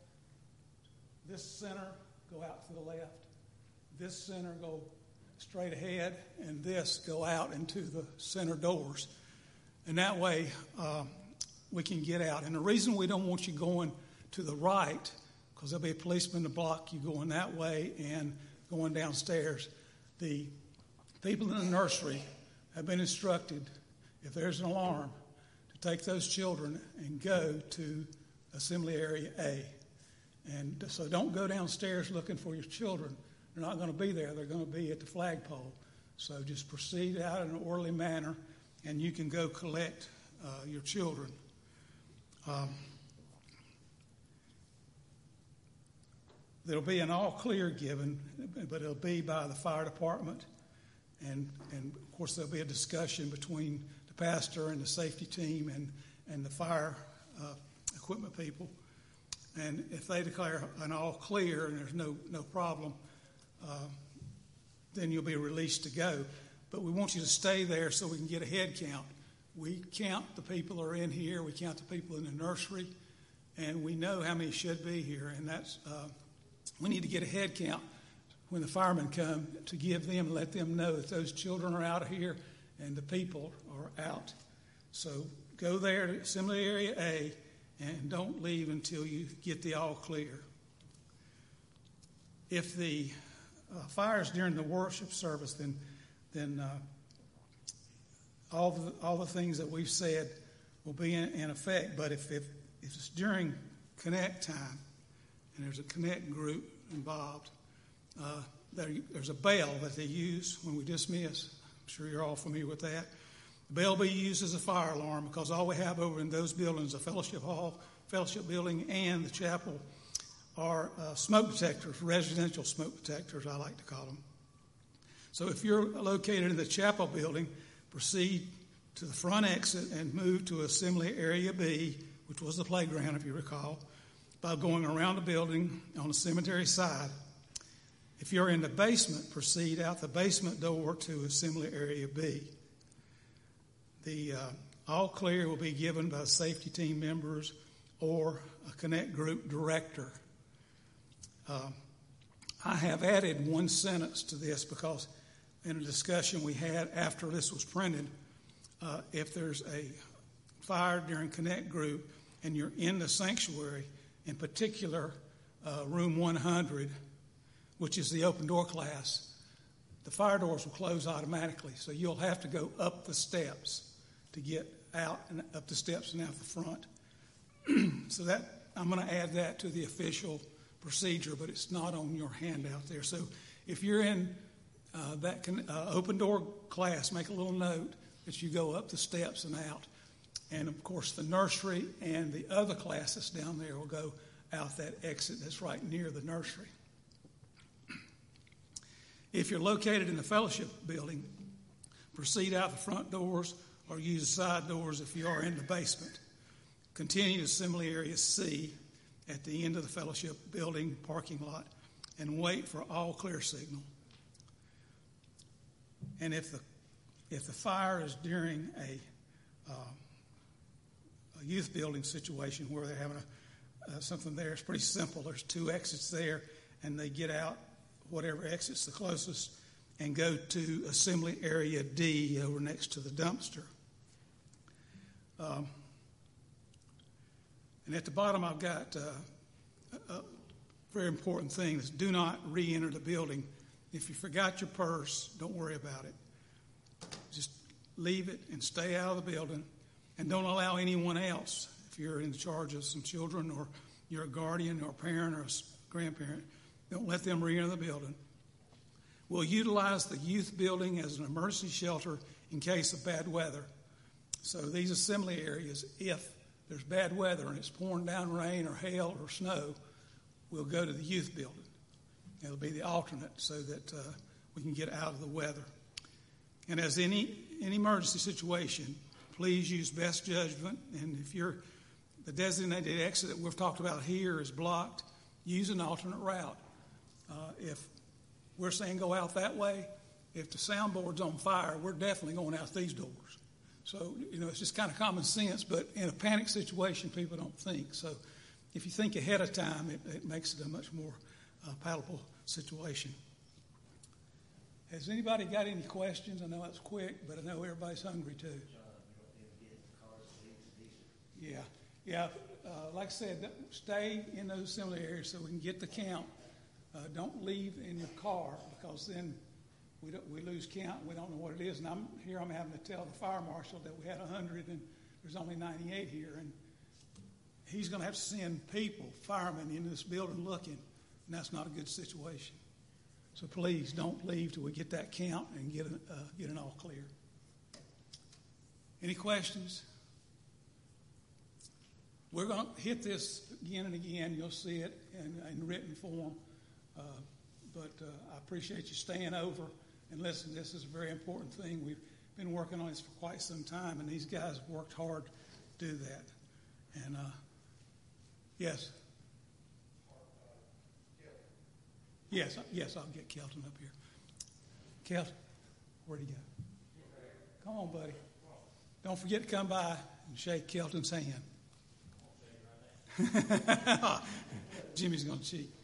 This center go out to the left. This center go straight ahead, and this go out into the center doors. And that way, uh, we can get out. And the reason we don't want you going to the right, because there'll be a policeman to block you going that way and going downstairs. The people in the nursery have been instructed if there's an alarm take those children and go to assembly area A. And so don't go downstairs looking for your children. They're not going to be there. They're going to be at the flagpole. So just proceed out in an orderly manner, and you can go collect uh, your children. Um, there'll be an all clear given, but it'll be by the fire department. And, and of course, there'll be a discussion between pastor and the safety team and, and the fire uh, equipment people. And if they declare an all clear and there's no, no problem, uh, then you'll be released to go. But we want you to stay there so we can get a head count. We count the people are in here, we count the people in the nursery, and we know how many should be here. And that's uh, we need to get a head count when the firemen come to give them, let them know that those children are out of here and the people are out. So go there to Assembly Area A and don't leave until you get the all clear. If the uh, fires during the worship service, then then uh, all the all the things that we've said will be in, in effect. But if, if if it's during connect time and there's a connect group involved, uh, there, there's a bell that they use when we dismiss. I'm sure you're all familiar with that. The bell be used as a fire alarm because all we have over in those buildings, the fellowship hall, fellowship building, and the chapel, are uh, smoke detectors, residential smoke detectors, I like to call them. So if you're located in the chapel building, proceed to the front exit and move to Assembly Area B, which was the playground, if you recall, by going around the building on the cemetery side. If you're in the basement, proceed out the basement door to Assembly Area B. The uh, all clear will be given by safety team members or a Connect Group director. Uh, I have added one sentence to this because in a discussion we had after this was printed, uh, if there's a fire during Connect Group and you're in the sanctuary, in particular, uh, room 100, which is the open door class, the fire doors will close automatically. So you'll have to go up the steps to get out and up the steps and out the front. so that I'm going to add that to the official procedure, but it's not on your handout there. So if you're in uh, that can, uh, open door class, make a little note that you go up the steps and out. And of course, the nursery and the other classes down there will go out that exit that's right near the nursery. If you're located in the fellowship building, proceed out the front doors or use side doors if you are in the basement. Continue to assembly area C at the end of the fellowship building parking lot and wait for all clear signal. And if the if the fire is during a, uh, a youth building situation where they're having a, uh, something there, it's pretty simple. There's two exits there, and they get out whatever exit's the closest and go to assembly area D over next to the dumpster. Um, and at the bottom, I've got uh, a, very important thing: is do not re-enter the building. If you forgot your purse, don't worry about it. Just leave it and stay out of the building, and don't allow anyone else. if you're in charge of some children or you're a guardian or a parent or a grandparent, don't let them re enter the building. We'll utilize the youth building as an emergency shelter in case of bad weather. So these assembly areas, if there's bad weather and it's pouring down rain or hail or snow, we'll go to the youth building. It'll be the alternate so that uh, we can get out of the weather. And as any any emergency situation, please use best judgment. And if you're the designated exit that we've talked about here is blocked, use an alternate route. Uh, if we're saying go out that way, if the soundboard's on fire, we're definitely going out these doors. So, you know, it's just kind of common sense, but in a panic situation, people don't think. So, if you think ahead of time, it, it makes it a much more uh, palatable situation. Has anybody got any questions? I know that's quick, but I know everybody's hungry too. Yeah, yeah. Uh, like I said, stay in those assembly areas so we can get the count. Uh, don't leave in your car because then we, we lose count. We don't know what it is. And I'm here. I'm having to tell the fire marshal that we had 100 and there's only 98 here, and he's going to have to send people, firemen, into this building looking, and that's not a good situation. So please don't leave till we get that count and get it, uh, get it all clear. Any questions? We're going to hit this again and again. You'll see it in, in written form. Uh, but uh, I appreciate you staying over and listen. This is a very important thing. We've been working on this for quite some time, and these guys worked hard to do that. And uh, yes. Yes, yes, I'll get Kelton up here. Kelton, where'd he go? Come on, buddy. Don't forget to come by and shake Kelton's hand. Jimmy's going to cheat.